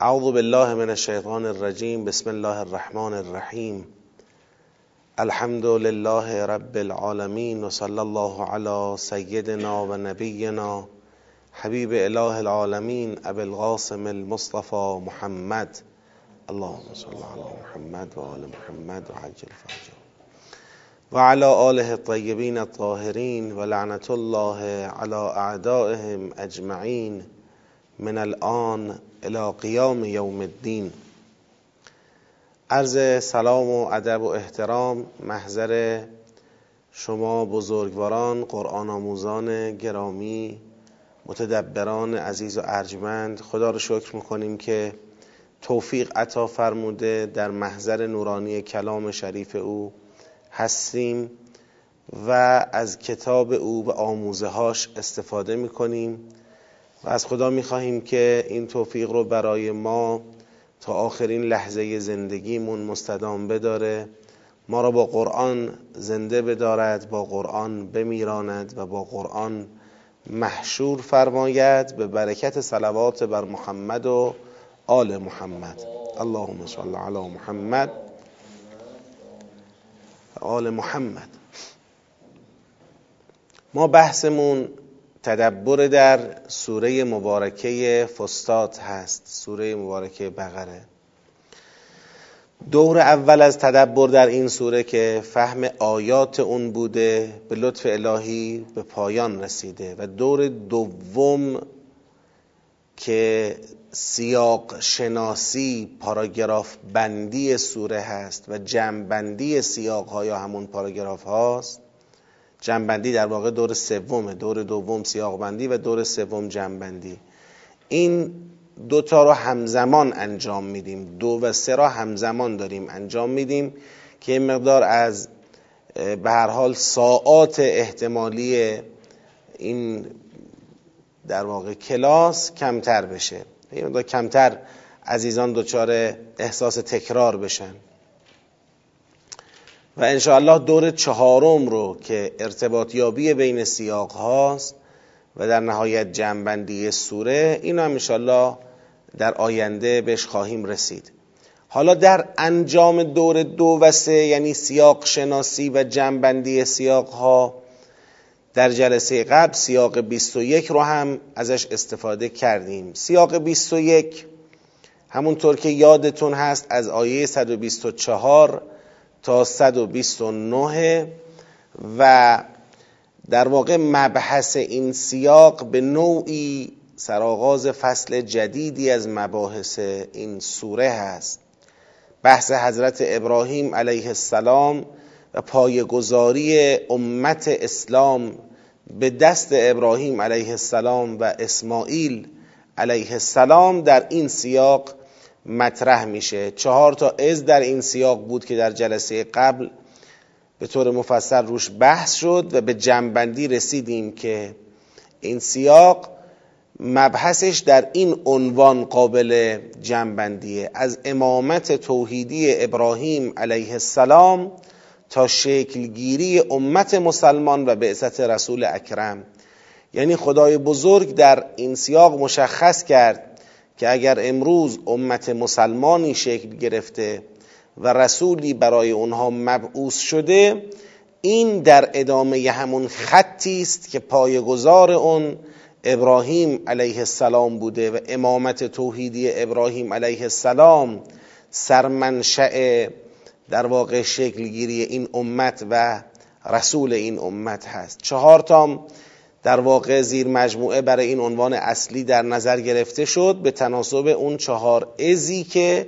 اعوذ بالله من الشیطان الرجیم بسم الله الرحمن الرحیم. الحمد لله رب العالمین و الله علی سیدنا و نبینا حبیب اله العالمین ابو القاسم المصطفى محمد. اللهم صل علی محمد و آل محمد و عجل فرجه و علی آله الطیبین الطاهرین و لعنت الله علی اعدائهم اجمعین. من الان الى قیام یوم الدین. عرض سلام و ادب و احترام محضر شما بزرگواران قرآن آموزان گرامی متدبران عزیز و ارجمند خدا رو شکر می‌کنیم که توفیق عطا فرموده در محضر نورانی کلام شریف او هستیم و از کتاب او و آموزه هاش استفاده می‌کنیم. و از خدا می‌خواهیم که این توفیق رو برای ما تا آخرین لحظه زندگیمون مستدام بداره. ما را با قرآن زنده بدارد با قرآن بمیراند و با قرآن محشور فرماید. به برکت صلوات بر محمد و آل محمد. اللهم صل علی محمد آل محمد. ما بحثمون تدبر در سوره مبارکه فستات هست سوره مبارکه بقره. دور اول از تدبر در این سوره که فهم آیات اون بوده به لطف الهی به پایان رسیده و دور دوم که سیاق شناسی پاراگراف بندی سوره هست و جمع بندی سیاق ها یا همون پاراگراف هاست جنبندی در واقع دور سومه دور دوم سیاق بندی و دور سوم جنبندی. این دوتا رو همزمان انجام میدیم. دو و سه را همزمان داریم انجام میدیم که این مقدار از به هر حال ساعات احتمالی این در واقع کلاس کمتر بشه. این مقدار کمتر عزیزان دچار احساس تکرار بشن. و انشاءالله دور چهارم رو که ارتباطیابی بین سیاق هاست و در نهایت جنبندی سوره این هم انشاءالله در آینده بهش خواهیم رسید. حالا در انجام دور دو و سه یعنی سیاق شناسی و جنبندی سیاق ها در جلسه قبل سیاق 21 رو هم ازش استفاده کردیم. سیاق 21 همونطور که یادتون هست از آیه 124 تا 129 و در واقع مبحث این سیاق به نوعی سرآغاز فصل جدیدی از مباحث این سوره هست. بحث حضرت ابراهیم علیه السلام و پایگذاری امت اسلام به دست ابراهیم علیه السلام و اسماعیل علیه السلام در این سیاق مطرح میشه. چهار تا از در این سیاق بود که در جلسه قبل به طور مفصل روش بحث شد و به جنبندی رسیدیم که این سیاق مبحثش در این عنوان قابل جنبندیه. از امامت توحیدی ابراهیم علیه السلام تا شکلگیری امت مسلمان و بعثت رسول اکرم. یعنی خدای بزرگ در این سیاق مشخص کرد که اگر امروز امت مسلمانی شکل گرفته و رسولی برای اونها مبعوث شده این در ادامه همون خطی است که پایگزار اون ابراهیم علیه السلام بوده و امامت توحیدی ابراهیم علیه السلام سرمنشأ در واقع شکلگیری این امت و رسول این امت هست. چهار تام در واقع زیر مجموعه برای این عنوان اصلی در نظر گرفته شد به تناسب اون چهار ازی که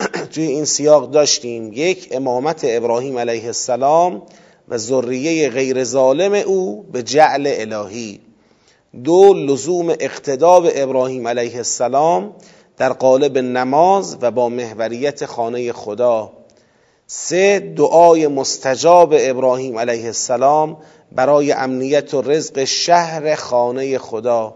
توی این سیاق داشتیم. یک امامت ابراهیم علیه السلام و ذریه غیر ظالم او به جعل الهی. دو لزوم اقتداب ابراهیم علیه السلام در قالب نماز و با محوریت خانه خدا. سه دعای مستجاب ابراهیم علیه السلام برای امنیت و رزق شهر خانه خدا.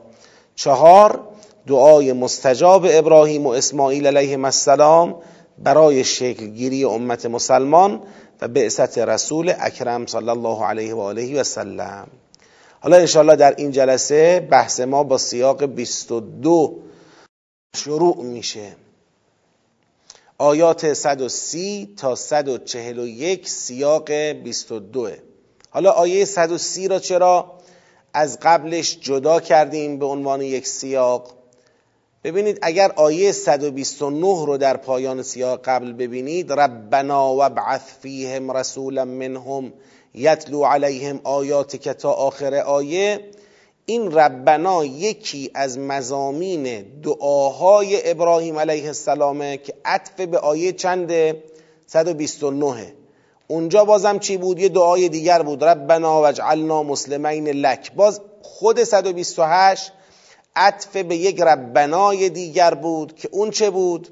چهار دعای مستجاب ابراهیم و اسماعیل علیه السلام برای شکلگیری امت مسلمان و بعثت رسول اکرم صلی الله علیه و آله و سلم. حالا انشاءالله در این جلسه بحث ما با سیاق 22 شروع میشه. آیات 130 تا 141 سیاق 22 حالا آیه 130 را چرا از قبلش جدا کردیم به عنوان یک سیاق؟ ببینید اگر آیه 129 رو در پایان سیاق قبل ببینید ربنا وابعث فیهم رسولا منهم یتلو علیهم آیات که تا آخر آیه این ربنا یکی از مزامین دعاهای ابراهیم علیه السلامه که عطف به آیه چند 129 اونجا بازم چی بود؟ یه دعای دیگر بود. ربنا وجعلنا مسلمین لک. باز خود 128 عطف به یک ربنای دیگر بود که اون چه بود؟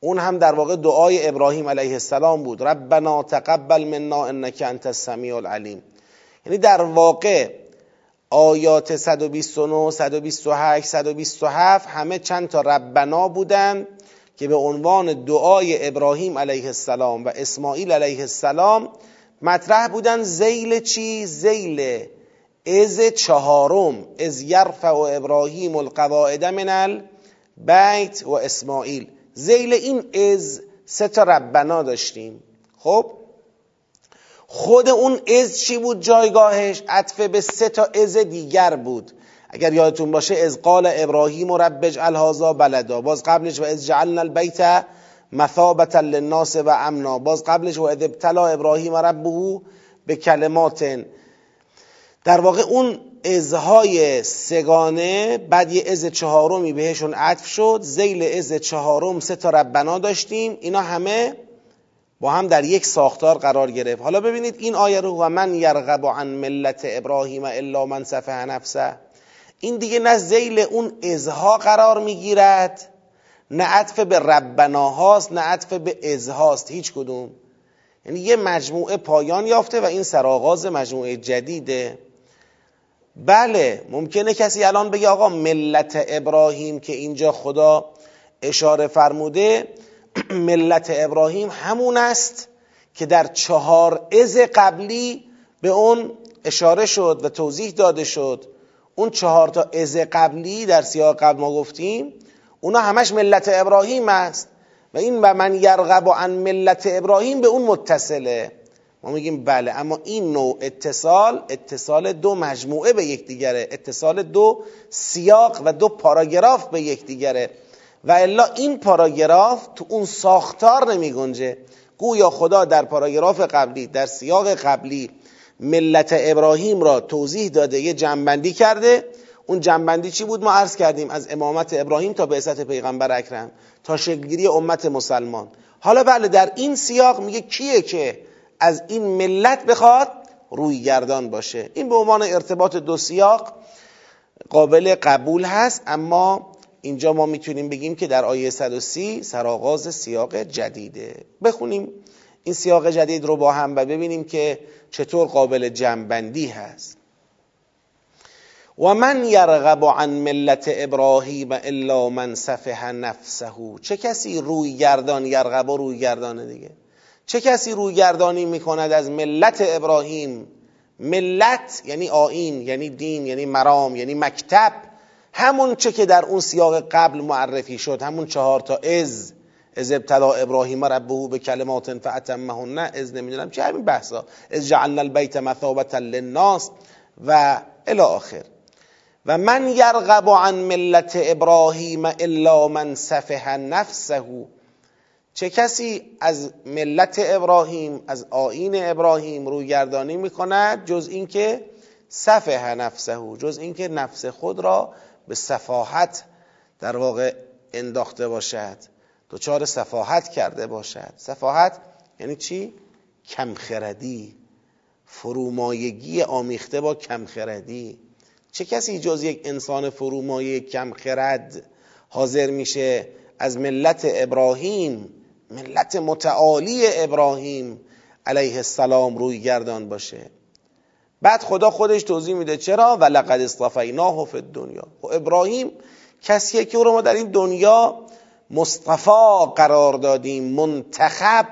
اون هم در واقع دعای ابراهیم علیه السلام بود. ربنا تقبل منا انک انت السمیع العلیم. یعنی در واقع آیات 129 128 127 همه چند تا ربنا بودند که به عنوان دعای ابراهیم علیه السلام و اسماعیل علیه السلام مطرح بودن زیل چی؟ زیل از چهارم از یرفع و ابراهیم القواعد من البیت و اسماعیل. زیل این از سه تا ربنا داشتیم. خب؟ خود اون از چی بود جایگاهش؟ عطف به سه تا از دیگر بود. اگر یادتون باشه از قال ابراهیم رب اجعل هذا بلدا. باز قبلش و از جعلنا البیت مثابتا للناس و امنا. باز قبلش و اذ ابتلا ابراهیم ربه به کلمات در واقع اون ازهای سگانه بعد یه از چهارمی بهشون عطف شد. زیل از چهارم سه تا ربنا داشتیم. اینا همه با هم در یک ساختار قرار گرفت. حالا ببینید این آیه رو و من یرغب عن ملت ابراهیم الا من صفه نفسه. این دیگه نه زیل اون ازها قرار می‌گیرد نه عطف به ربناهاست نه عطف به ازهاست هیچ کدوم. یعنی یه مجموعه پایان یافته و این سرآغاز مجموعه جدیده. بله ممکنه کسی الان بگه آقا ملت ابراهیم که اینجا خدا اشاره فرموده ملت ابراهیم همون است که در چهار از قبلی به اون اشاره شد و توضیح داده شد. اون چهار تا از قبلی در سیاق قبل ما گفتیم اونا همش ملت ابراهیم است. و این و من یرغب عن ملت ابراهیم به اون متصله. ما میگیم بله اما این نوع اتصال اتصال دو مجموعه به یکدیگره. اتصال دو سیاق و دو پاراگراف به یکدیگره. و الا این پاراگراف تو اون ساختار نمی گنجه گویا خدا در پاراگراف قبلی در سیاق قبلی ملت ابراهیم را توضیح داده یه جنبندی کرده. اون جنبندی چی بود؟ ما عرض کردیم از امامت ابراهیم تا بعثت پیغمبر اکرم تا شکلگیری امت مسلمان. حالا بله در این سیاق میگه کیه که از این ملت بخواد روی گردان باشه. این به عنوان ارتباط دو سیاق قابل قبول هست اما اینجا ما می‌تونیم بگیم که در آیه 130 سرآغاز سیاق جدیده. بخونیم. این سیاق جدید رو با هم و ببینیم که چطور قابل جنبندی هست. و من یرغب عن ملت ابراهیم الا من صفح نفسه. چه کسی روی گردان یرغب روی گردانه دیگه؟ چه کسی روی گردانی می‌کند از ملت ابراهیم؟ ملت یعنی آین یعنی دین یعنی مرام یعنی مکتب. همون چه که در اون سیاق قبل معرفی شد همون چهار تا از. از ابتلا ابراهیم ربه به کلمات فاتمهن از نمی‌دونم چه همین بحثا. از جعلنا البیت مثابتا للناس و الی آخر. و من یرغب عن ملت ابراهیم الا من سفه نفسه. چه کسی از ملت ابراهیم از آین ابراهیم رویگردانی می‌کند؟ جز اینکه سفه نفسه جز اینکه نفس خود را به صفاحت در واقع انداخته باشد. دچار صفاحت کرده باشد. صفاحت یعنی چی؟ کمخردی. فرومایگی آمیخته با کمخردی. چه کسی جز یک انسان فرومایه کمخرد حاضر میشه از ملت ابراهیم ملت متعالی ابراهیم علیه السلام روی گردان باشه؟ بعد خدا خودش توضیح میده چرا؟ و لقد اصطفیناه فی الدنیا. و خب ابراهیم کسیه که او رو ما در این دنیا مصطفا قرار دادیم منتخب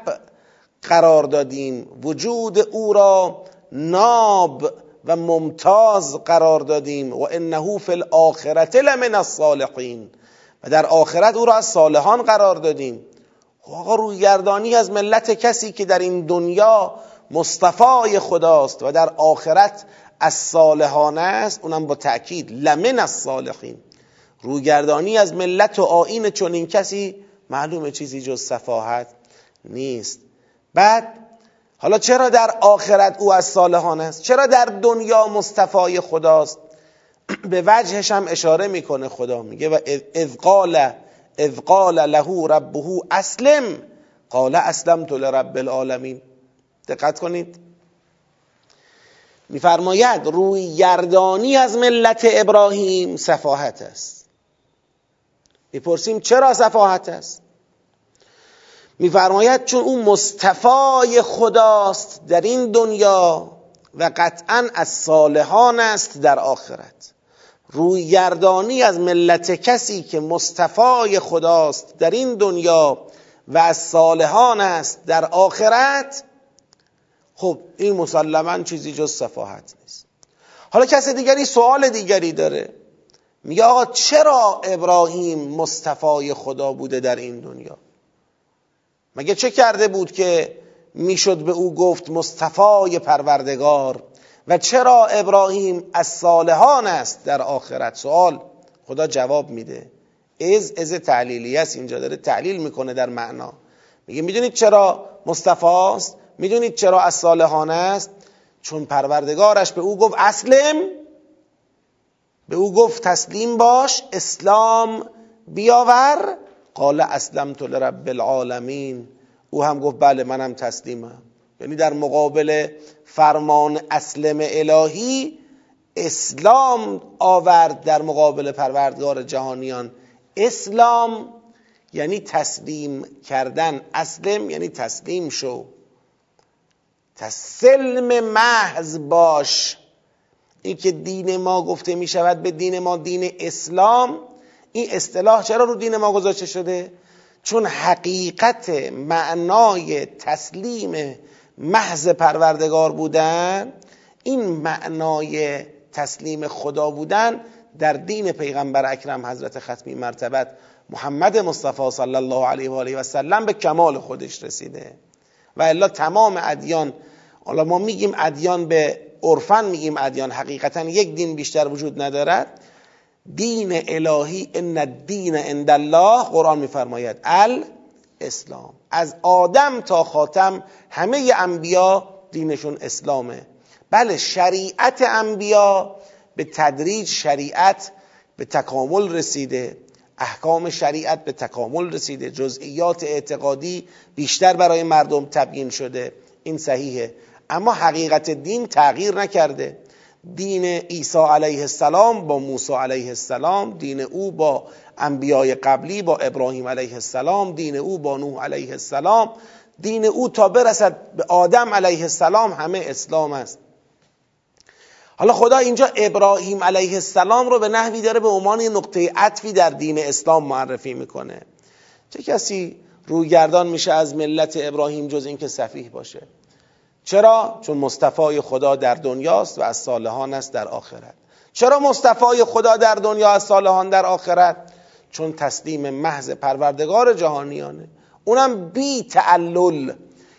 قرار دادیم. وجود او را ناب و ممتاز قرار دادیم. و انه فی الاخرت لمن الصالحین. و در آخرت او را از صالحان قرار دادیم. خب آقا رویگردانی از ملت کسی که در این دنیا مصطفای خداست و در آخرت از صالحانه است اونم با تأکید لمن از صالحین رویگردانی از ملت و آین چنین کسی معلومه چیزی جز صفاحت نیست. بعد حالا چرا در آخرت او از صالحان است؟ چرا در دنیا مصطفای خداست؟ به وجهش هم اشاره می‌کنه خدا میگه و اذ قال اذ قال له ربه اسلم قال اسلمت لرب العالمین. دقت کنید. میفرماید روی یردانی از ملت ابراهیم صفاحت است. می‌پرسیم چرا صفاحت است؟ میفرماید چون او مصطفای خداست در این دنیا و قطعا از صالحان است در آخرت. روی گردانی از ملت کسی که مصطفای خداست در این دنیا و از صالحان است در آخرت خب این مسلما چیزی جز صفاحت نیست. حالا کسی دیگری سوال دیگری داره. میگه آقا چرا ابراهیم مصطفای خدا بوده در این دنیا؟ مگه چه کرده بود که می‌شد به او گفت مصطفای پروردگار و چرا ابراهیم از صالحان است در آخرت؟ سوال. خدا جواب میده. از از تعلیلی است. اینجا داره تعلیل می‌کنه در معنا. میگه می‌دونید چرا مصطفی است؟ می‌دونید چرا از صالحان است؟ چون پروردگارش به او گفت اسلم به او گفت تسلیم باش اسلام بیاور. قال اسلمت لرب العالمین. او هم گفت بله منم تسلیمم. یعنی در مقابل فرمان اسلم الهی اسلام آورد در مقابل پروردگار جهانیان. اسلام یعنی تسلیم کردن. اسلم یعنی تسلیم شو. تسلم محض باش. این که دین ما گفته می شود به دین ما دین اسلام این اصطلاح چرا رو دین ما گذاشته شده؟ چون حقیقت معنای تسلیم محض پروردگار بودن این معنای تسلیم خدا بودن در دین پیغمبر اکرم حضرت ختمی مرتبت محمد مصطفی صلی الله علیه و آله و سلم به کمال خودش رسیده. و الا تمام ادیان حالا ما میگیم ادیان به عرفن میگیم ادیان حقیقتا یک دین بیشتر وجود ندارد. دین الهی ان الدین عند الله قرآن میفرماید ال اسلام از آدم تا خاتم همه انبیا دینشون اسلامه. بله شریعت انبیا به تدریج شریعت به تکامل رسیده. احکام شریعت به تکامل رسیده. جزئیات اعتقادی بیشتر برای مردم تبیین شده. این صحیحه. اما حقیقت دین تغییر نکرده. دین عیسی علیه السلام با موسی علیه السلام دین او با انبیای قبلی با ابراهیم علیه السلام دین او با نوح علیه السلام. دین او تا برسد به آدم علیه السلام همه اسلام است. حالا خدا اینجا ابراهیم علیه السلام رو به نحوی داره به عنوان نقطه عطفی در دین اسلام معرفی می‌کنه. چه کسی رویگردان میشه از ملت ابراهیم جز اینکه صفیح باشه؟ چرا؟ چون مصطفای خدا در دنیاست و از صالحان است در آخرت. چرا مصطفای خدا در دنیا از صالحان در آخرت؟ چون تسلیم محض پروردگار جهانیانه. اونم بی تعلل.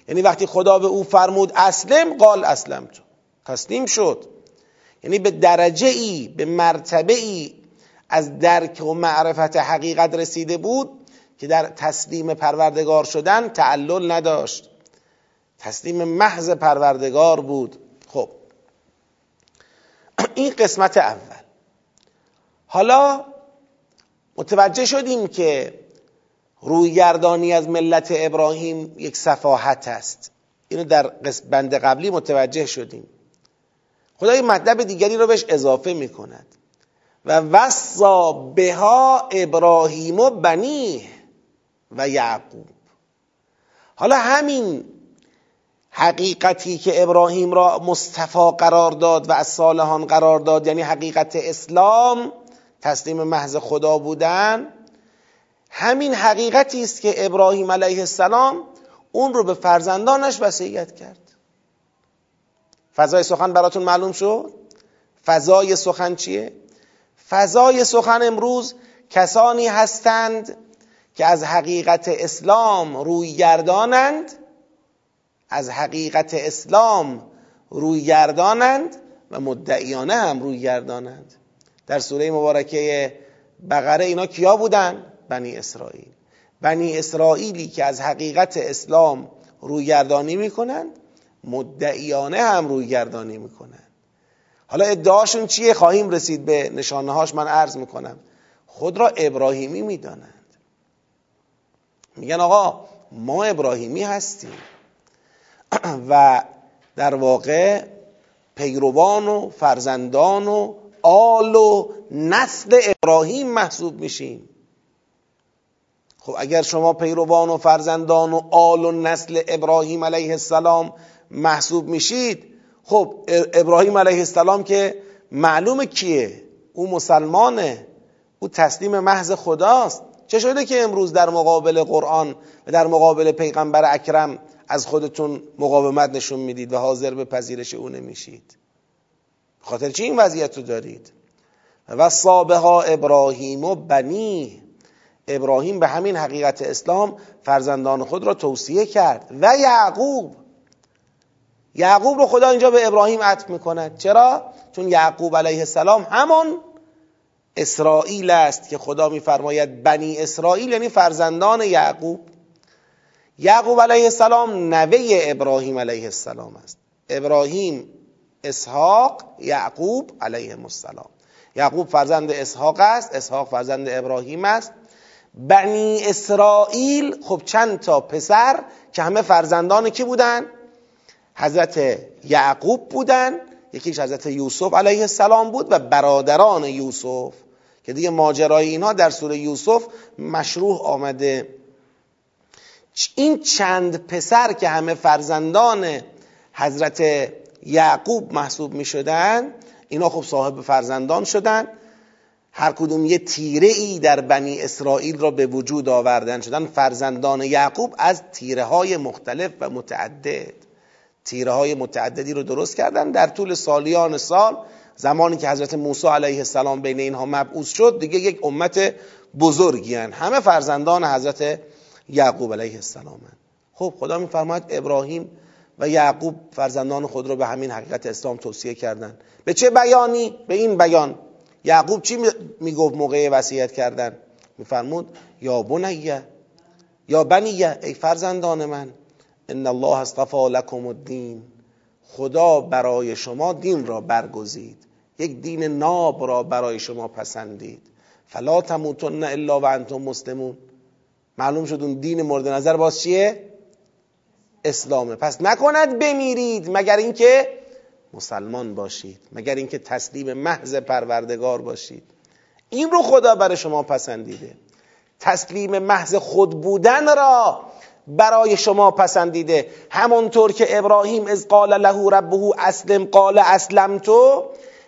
یعنی وقتی خدا به او فرمود اسلم قال اسلم تو. تسلیم شد. یعنی به درجه ای به مرتبه ای از درک و معرفت حقیقت رسیده بود که در تسلیم پروردگار شدن تعلل نداشت. تسلیم محض پروردگار بود. خب. این قسمت اول. حالا متوجه شدیم که رویگردانی از ملت ابراهیم یک صفاحت است. اینو در بند قبلی متوجه شدیم. خدا یک مطلب دیگری رو بهش اضافه می کند و وصا بها ابراهیم و بنیه و یعقوب. حالا همین حقیقتی که ابراهیم را مصطفی قرار داد و از صالحان قرار داد یعنی حقیقت اسلام تسلیم محض خدا بودن همین حقیقتی است که ابراهیم علیه السلام اون رو به فرزندانش وصیت کرد. فضای سخن براتون معلوم شد؟ فضای سخن چیه؟ فضای سخن امروز کسانی هستند که از حقیقت اسلام روی گردانند از حقیقت اسلام روی گردانند و مدعیانه هم روی گردانند. در سوره مبارکه بقره اینا کیا بودن؟ بنی اسرائیل. بنی اسرائیلی که از حقیقت اسلام رویگردانی می‌کنند مدعیانه هم رویگردانی می‌کنند. حالا ادعاشون چیه؟ خواهیم رسید به نشانه هاش من عرض می‌کنم خود را ابراهیمی می‌دانند. میگن آقا ما ابراهیمی هستیم. و در واقع پیروان و فرزندان و آل و نسل ابراهیم محسوب میشیم. خب اگر شما پیروان و فرزندان و آل و نسل ابراهیم علیه السلام محسوب میشید خب ابراهیم علیه السلام که معلوم کیه؟ او مسلمانه. او تسلیم محض خداست. چه شده که امروز در مقابل قرآن و در مقابل پیغمبر اکرم از خودتون مقاومت نشون می‌دید و حاضر به پذیرش او نمیشید. خاطر چی این وضعیت رو دارید؟ و صابها ابراهیم و بنی. ابراهیم به همین حقیقت اسلام فرزندان خود را توصیه کرد. و یعقوب. یعقوب رو خدا اینجا به ابراهیم عطف می‌کند. چرا؟ چون یعقوب علیه السلام همان اسرائیل است که خدا میفرماید بنی اسرائیل یعنی فرزندان یعقوب. یعقوب علیه السلام نوه ابراهیم علیه السلام است. ابراهیم اسحاق یعقوب علیه السلام. یعقوب فرزند اسحاق است اسحاق فرزند ابراهیم است. بنی اسرائیل خب چند تا پسر که همه فرزندان کی بودن؟ حضرت یعقوب بودن یکیش حضرت یوسف علیه السلام بود و برادران یوسف که دیگه ماجرای اینها در سوره یوسف مشروع آمده. این چند پسر که همه فرزندان حضرت یعقوب محسوب می شدن اینا خب صاحب فرزندان شدن. هر کدوم یه تیره ای در بنی اسرائیل را به وجود آوردن شدن. فرزندان یعقوب از تیره های مختلف و متعدد. تیره های متعددی رو درست کردن. در طول سالیان سال زمانی که حضرت موسی علیه السلام بین اینها مبعوث شد دیگه یک امت بزرگی هن. همه فرزندان حضرت یعقوب علیه السلام. خب خدا میفرماید ابراهیم و یعقوب فرزندان خود را به همین حقیقت اسلام توصیه کردند به چه بیانی؟ به این بیان. یعقوب چی می‌گفت؟ موقع وصیت کردن. میفرمود یا بنیه یا بنیه ای فرزندان من ان الله اصطفى لكم الدین. خدا برای شما دین را برگزید. یک دین ناب را برای شما پسندید. فلا تموتن الا و مسلمون. معلوم شد اون دین مورد نظر باز چیه؟ اسلامه. پس نکند بمیرید مگر اینکه مسلمان باشید مگر اینکه تسلیم محض پروردگار باشید. این رو خدا برای شما پسندیده. تسلیم محض خود بودن را برای شما پسندیده. همانطور که ابراهیم از قال له ربه اسلم قال اسلم تو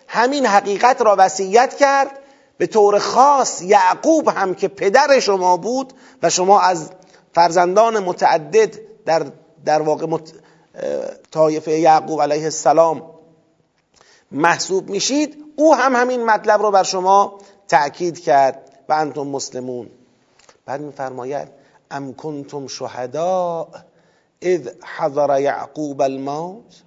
همین حقیقت را وصیت کرد. به طور خاص یعقوب هم که پدر شما بود و شما از فرزندان متعدد در, در واقع مت... طایفه یعقوب علیه السلام محسوب میشید او هم همین مطلب رو بر شما تأکید کرد و انتم مسلمون. بعد میفرماید ام کنتم شهداء اذ حضر یعقوب الموت؟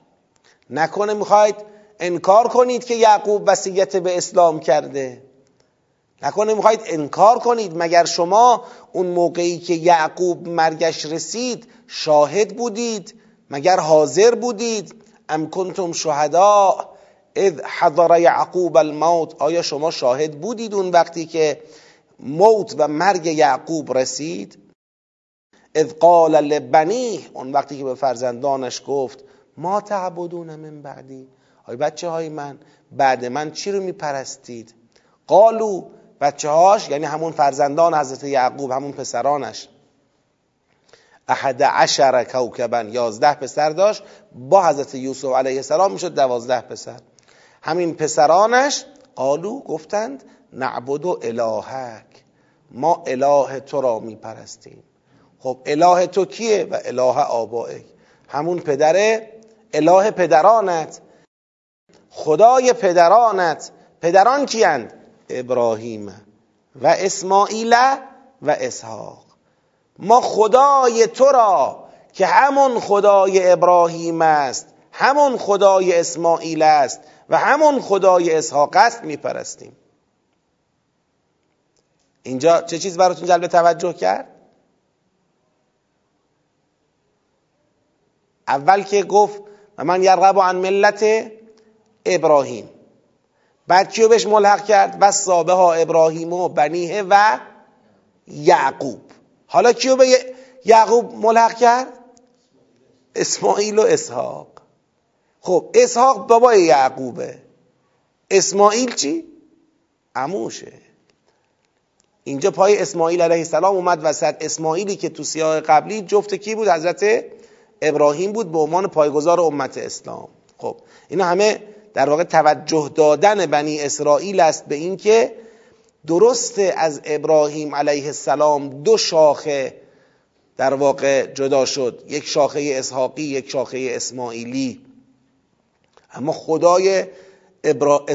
نکنه می‌خواید انکار کنید که یعقوب وصیت به اسلام کرده. نکنه می‌خواید انکار کنید. مگر شما اون موقعی که یعقوب مرگش رسید شاهد بودید؟ مگر حاضر بودید؟ ام کنتم شهداء اذ حضر یعقوب الموت. آیا شما شاهد بودید اون وقتی که موت و مرگ یعقوب رسید؟ اذ قال لبنیه اون وقتی که به فرزندانش گفت ما تعبدون من بعدی. آیا بچه های من بعد من چی رو میپرستید؟ قالو بچه هاش یعنی همون فرزندان حضرت یعقوب همون پسرانش. احد عشر کوکبا یازده پسر داشت. با حضرت یوسف علیه السلام می‌شد دوازده پسر. همین پسرانش قالو گفتند نعبد و الهک ما اله تو را میپرستیم. خب اله تو کیه و اله آبائک؟ همون پدره اله پدرانت. خدای پدرانت. پدران کیند ابراهیم و اسماعیل و اسحاق. ما خدای تو را که همون خدای ابراهیم است همون خدای اسماعیل است و همون خدای اسحاق است میپرستیم. اینجا چه چیز براتون جلب توجه کرد؟ اول که گفت و من یرغب عن ملت ابراهیم. بعد کیو بهش ملحق کرد؟ و صابه ها ابراهیم و بنیه و یعقوب. حالا کیو به یعقوب ملحق کرد؟ اسماعیل و اسحاق. خب اسحاق بابای یعقوبه. اسماعیل چی؟ اموشه اینجا پای اسماعیل علیه السلام اومد وسط. اسماعیلی که تو سیاه قبلی جفت کی بود؟ حضرت ابراهیم بود به عنوان پایگزار امت اسلام. خب اینا همه در واقع توجه دادن بنی اسرائیل است به اینکه درسته از ابراهیم علیه السلام دو شاخه در واقع جدا شد. یک شاخه اسحاقی یک شاخه اسماعیلی. اما خدای ابرا...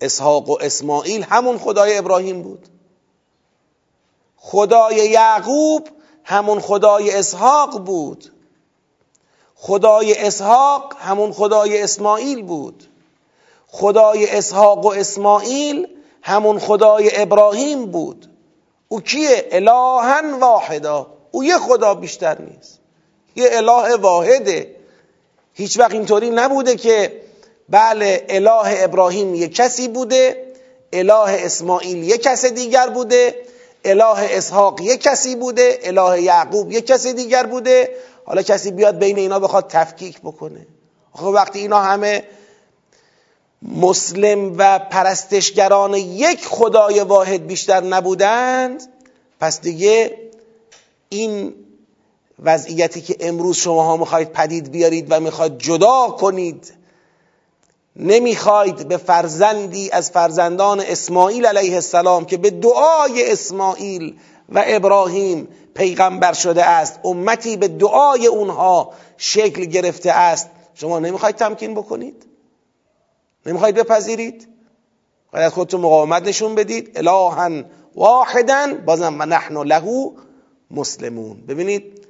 اسحاق و اسماعیل همون خدای ابراهیم بود. خدای یعقوب همون خدای اسحاق بود. خدای اسحاق همون خدای اسماعیل بود. خدای اسحاق و اسماعیل همون خدای ابراهیم بود. او کیه؟ الها واحدا. او یه خدا بیشتر نیست. یه اله واحده. هیچ وقت اینطوری نبوده که بله اله ابراهیم یه کسی بوده اله اسماعیل یه کس دیگر بوده اله اسحاق یه کسی بوده اله یعقوب یه کسی دیگر بوده. حالا کسی بیاد بین اینا بخواد تفکیک بکنه. خب وقتی اینا همه مسلم و پرستشگران یک خدای واحد بیشتر نبودند پس دیگه این وضعیتی که امروز شماها می‌خواید پدید بیارید و می‌خواید جدا کنید نمی‌خواید به فرزندی از فرزندان اسماعیل علیه السلام که به دعای اسماعیل و ابراهیم پیغمبر شده است امتی به دعای اونها شکل گرفته است شما نمی‌خواید تمکین بکنید؟ نمی‌خواید بپذیرید؟ باید از خودتون مقاومت نشون بدید. الها واحدا. بازم و نحن له مسلمون. ببینید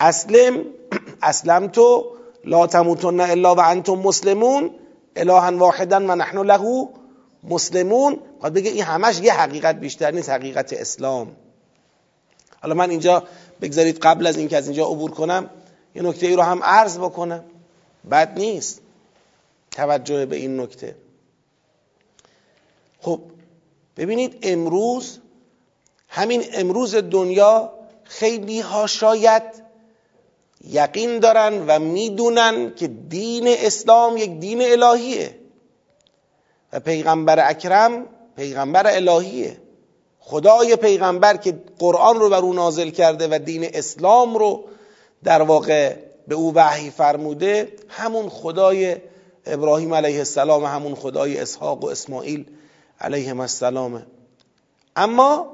اسلم اسلم تو لا تموتن الا و انتم مسلمون. الها واحدا و نحن له مسلمون. باید بگه این همش یه حقیقت بیشتر نیست حقیقت اسلام. حالا من اینجا بگذارید قبل از اینکه از اینجا عبور کنم یه نکته ای رو هم عرض بکنم. بد نیست. توجه به این نکته. خب ببینید امروز همین امروز دنیا خیلی ها شاید یقین دارن و می‌دونن که دین اسلام یک دین الهیه و پیغمبر اکرم پیغمبر الهیه. خدای پیغمبر که قرآن رو بر او نازل کرده و دین اسلام رو در واقع به او وحی فرموده همون خدای ابراهیم علیه السلام همون خدای اسحاق و اسماعیل علیه السلامه اما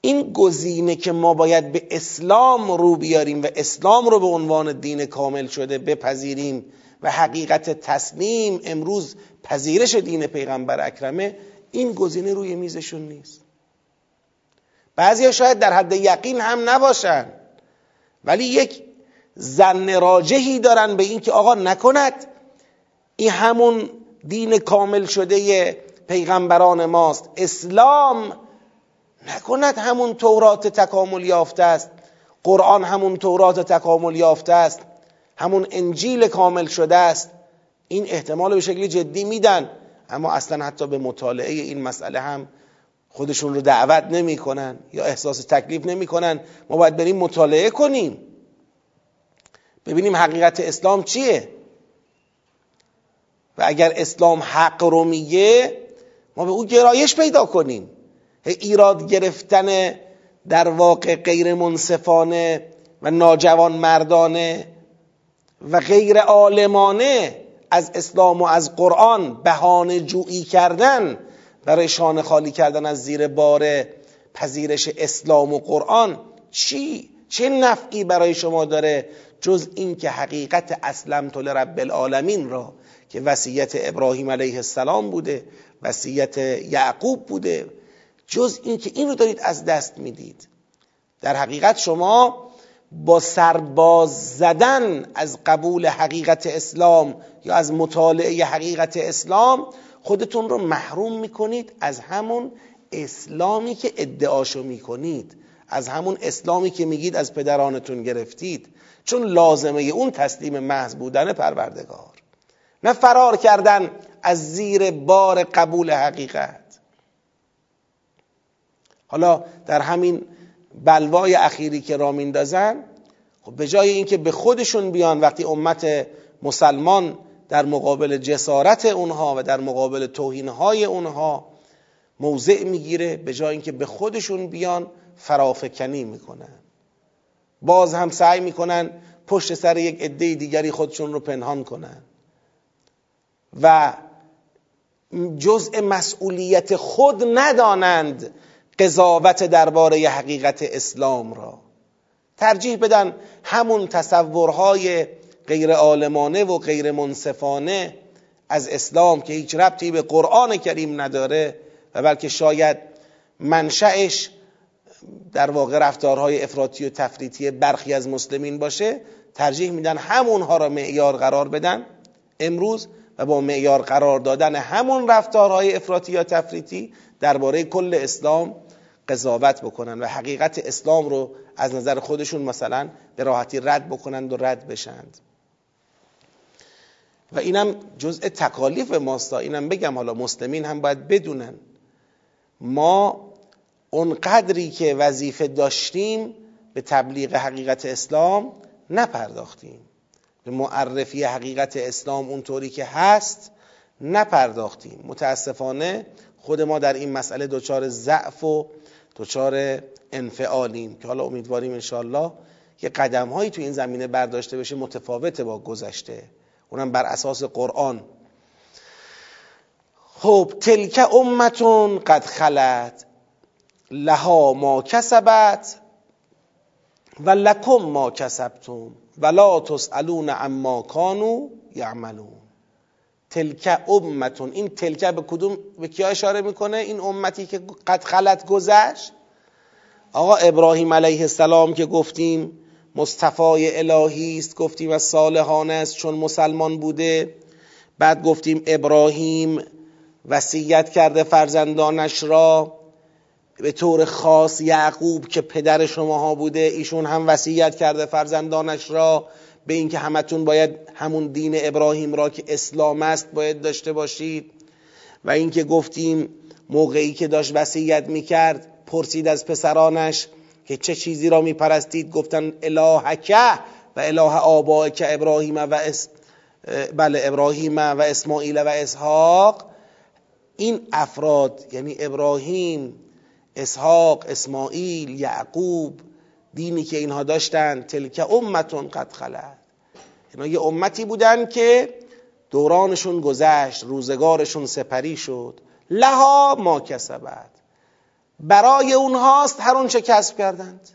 این گزینه که ما باید به اسلام رو بیاریم و اسلام رو به عنوان دین کامل شده بپذیریم و حقیقت تسلیم امروز پذیرش دین پیغمبر اکرمه این گزینه روی میزشون نیست. بعضی شاید در حد یقین هم نباشن ولی یک زن راجهی دارن به اینکه آقا نکند. این همون دین کامل شده پیغمبران ماست. اسلام نکند همون تورات تکامل یافته است. قرآن همون تورات تکامل یافته است. همون انجیل کامل شده است. این احتمال به شکلی جدی میدن. اما اصلا حتی به مطالعه این مسئله هم خودشون رو دعوت نمی‌کنن یا احساس تکلیف نمی‌کنن. ما باید بریم مطالعه کنیم. ببینیم حقیقت اسلام چیه. و اگر اسلام حق رو میگه ما به او گرایش پیدا کنیم ایراد گرفتن در واقع غیر منصفانه و ناجوان مردانه و غیر عالمانه از اسلام و از قرآن بهانه جویی کردن برای شانه خالی کردن از زیر بار پذیرش اسلام و قرآن چی؟ چه نفعی برای شما داره جز اینکه حقیقت اسلم طول رب العالمین را که وصیت ابراهیم علیه السلام بوده وصیت یعقوب بوده. جز اینکه این رو دارید از دست می‌دید. در حقیقت شما با سرباز زدن از قبول حقیقت اسلام یا از مطالعه حقیقت اسلام خودتون رو محروم می‌کنید از همون اسلامی که ادعاشو می‌کنید از همون اسلامی که میگید از پدرانتون گرفتید. چون لازمه اون تسلیم محض بودن پروردگار. نه فرار کردن از زیر بار قبول حقیقت. حالا در همین بلوای اخیری که را میندازن خب به جای اینکه به خودشون بیان وقتی امت مسلمان در مقابل جسارت اونها و در مقابل توهینهای اونها موضع می‌گیره به جای اینکه به خودشون بیان فرافکنی می‌کنن. باز هم سعی می‌کنن پشت سر یک عده دیگری خودشون رو پنهان کنن. و جزء مسئولیت خود ندانند قضاوت درباره حقیقت اسلام را. ترجیح بدن همون تصورهای غیر عالمانه و غیر منصفانه از اسلام که هیچ ربطی به قرآن کریم نداره و بلکه شاید منشأش در واقع رفتارهای افراطی و تفریطی برخی از مسلمین باشه ترجیح میدن همونها را معیار قرار بدن. امروز و با معیار قرار دادن همون رفتارهای افراطی یا تفریطی درباره کل اسلام قضاوت بکنن و حقیقت اسلام رو از نظر خودشون مثلا به راحتی رد بکنند و رد بشند. و اینم جزء تکالیف ماستا اینم بگم حالا مسلمین هم باید بدونن. ما اون قدری که وظیفه داشتیم به تبلیغ حقیقت اسلام نپرداختیم. به معرفی حقیقت اسلام اونطوری که هست نپرداختیم. متاسفانه خود ما در این مسئله دچار ضعف و دچار انفعالیم که حالا امیدواریم انشالله که قدم هایی تو این زمینه برداشته بشه متفاوت با گذشته. اونم بر اساس قرآن. خب تلک امتون قد خلت لها ما کسبت و لکم ما کسبتم ولا تسالون عما کانوا یعملون. تلک امتون. این تلک به کدوم به کیا اشاره می‌کنه؟ این امتی که قد خلت گذشت؟ آقا ابراهیم علیه السلام که گفتیم مصطفای الهی است گفتیم از صالحان است چون مسلمان بوده. بعد گفتیم ابراهیم وصیت کرده فرزندانش را. به طور خاص یعقوب که پدر شماها بوده ایشون هم وصیت کرده فرزندانش را به اینکه همتون باید همون دین ابراهیم را که اسلام است باید داشته باشید. و اینکه گفتیم موقعی که داشت وصیت می‌کرد پرسید از پسرانش که چه چیزی را میپرستید؟ گفتن الهکه و اله که ابراهیم و اس... بله ابراهیم و اسماعیل و اسحاق. این افراد یعنی ابراهیم اسحاق اسماعیل یعقوب دینی که اینها داشتن تلک امتون قد خلد اینا یه امتی بودن که دورانشون گذشت روزگارشون سپری شد. لها ما کسبت. برای اونهاست هر اون چه کسب کردند.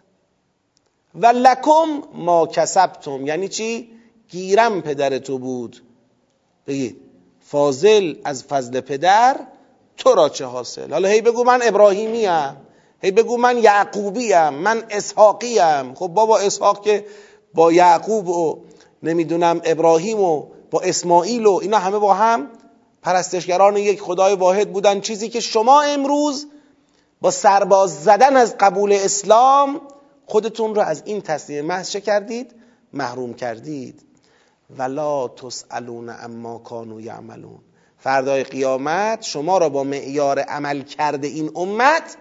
و لکم ما کسبتم. یعنی چی؟ گیرم پدر تو بود. بگید. فاضل از فضل پدر تو را چه حاصل؟ حالا هی بگو من ابراهیمی ام هی بگو من یعقوبی ام من اسحاقی ام خب بابا اسحاق که با یعقوب و نمی‌دونم ابراهیم و با اسماعیل و اینا همه با هم پرستشگران یک خدای واحد بودن. چیزی که شما امروز با سرباز زدن از قبول اسلام خودتون رو از این تسلیم محض کردید؟ محروم کردید. ولا تسالون اما کانوا یعملون فردای قیامت شما را با معیار عمل کرده این امت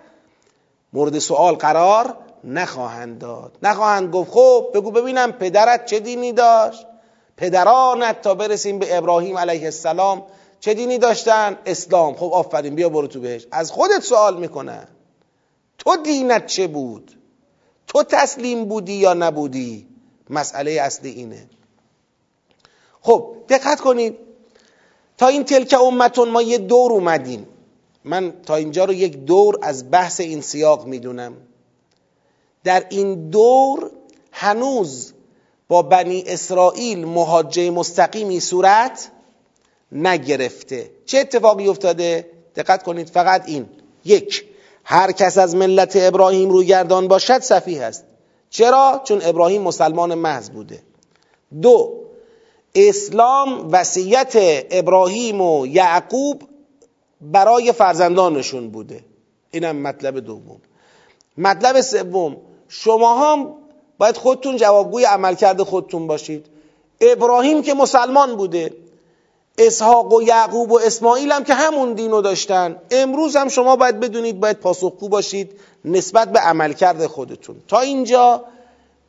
مورد سوال قرار نخواهند داد. نخواهند گفت خب بگو ببینم پدرت چه دینی داشت؟ پدرانت تا برسیم به ابراهیم علیه السلام چه دینی داشتن؟ اسلام. خب آفرین بیا برو تو بهش از خودت سوال می‌کنن تو دینت چه بود؟ تو تسلیم بودی یا نبودی؟ مسئله اصلی اینه. خب دقت کنید. تا این تلک امتون ما یه دور اومدیم. من تا اینجا رو یک دور از بحث این سیاق می‌دونم. در این دور هنوز با بنی اسرائیل مهاجه مستقیمی صورت نگرفته. چه اتفاقی افتاده؟ دقت کنید فقط این. یک هر کس از ملت ابراهیم رو گردان باشد صفیح است. چرا؟ چون ابراهیم مسلمان محض بوده. دو اسلام وصیت ابراهیم و یعقوب برای فرزندانشون بوده. اینم مطلب دوم. مطلب سوم شما هم باید خودتون جوابگوی عملکرد خودتون باشید. ابراهیم که مسلمان بوده اسحاق و یعقوب و اسماعیل هم که همون دینو داشتن. امروز هم شما باید بدونید باید پاسخگو باشید نسبت به عملکرد خودتون. تا اینجا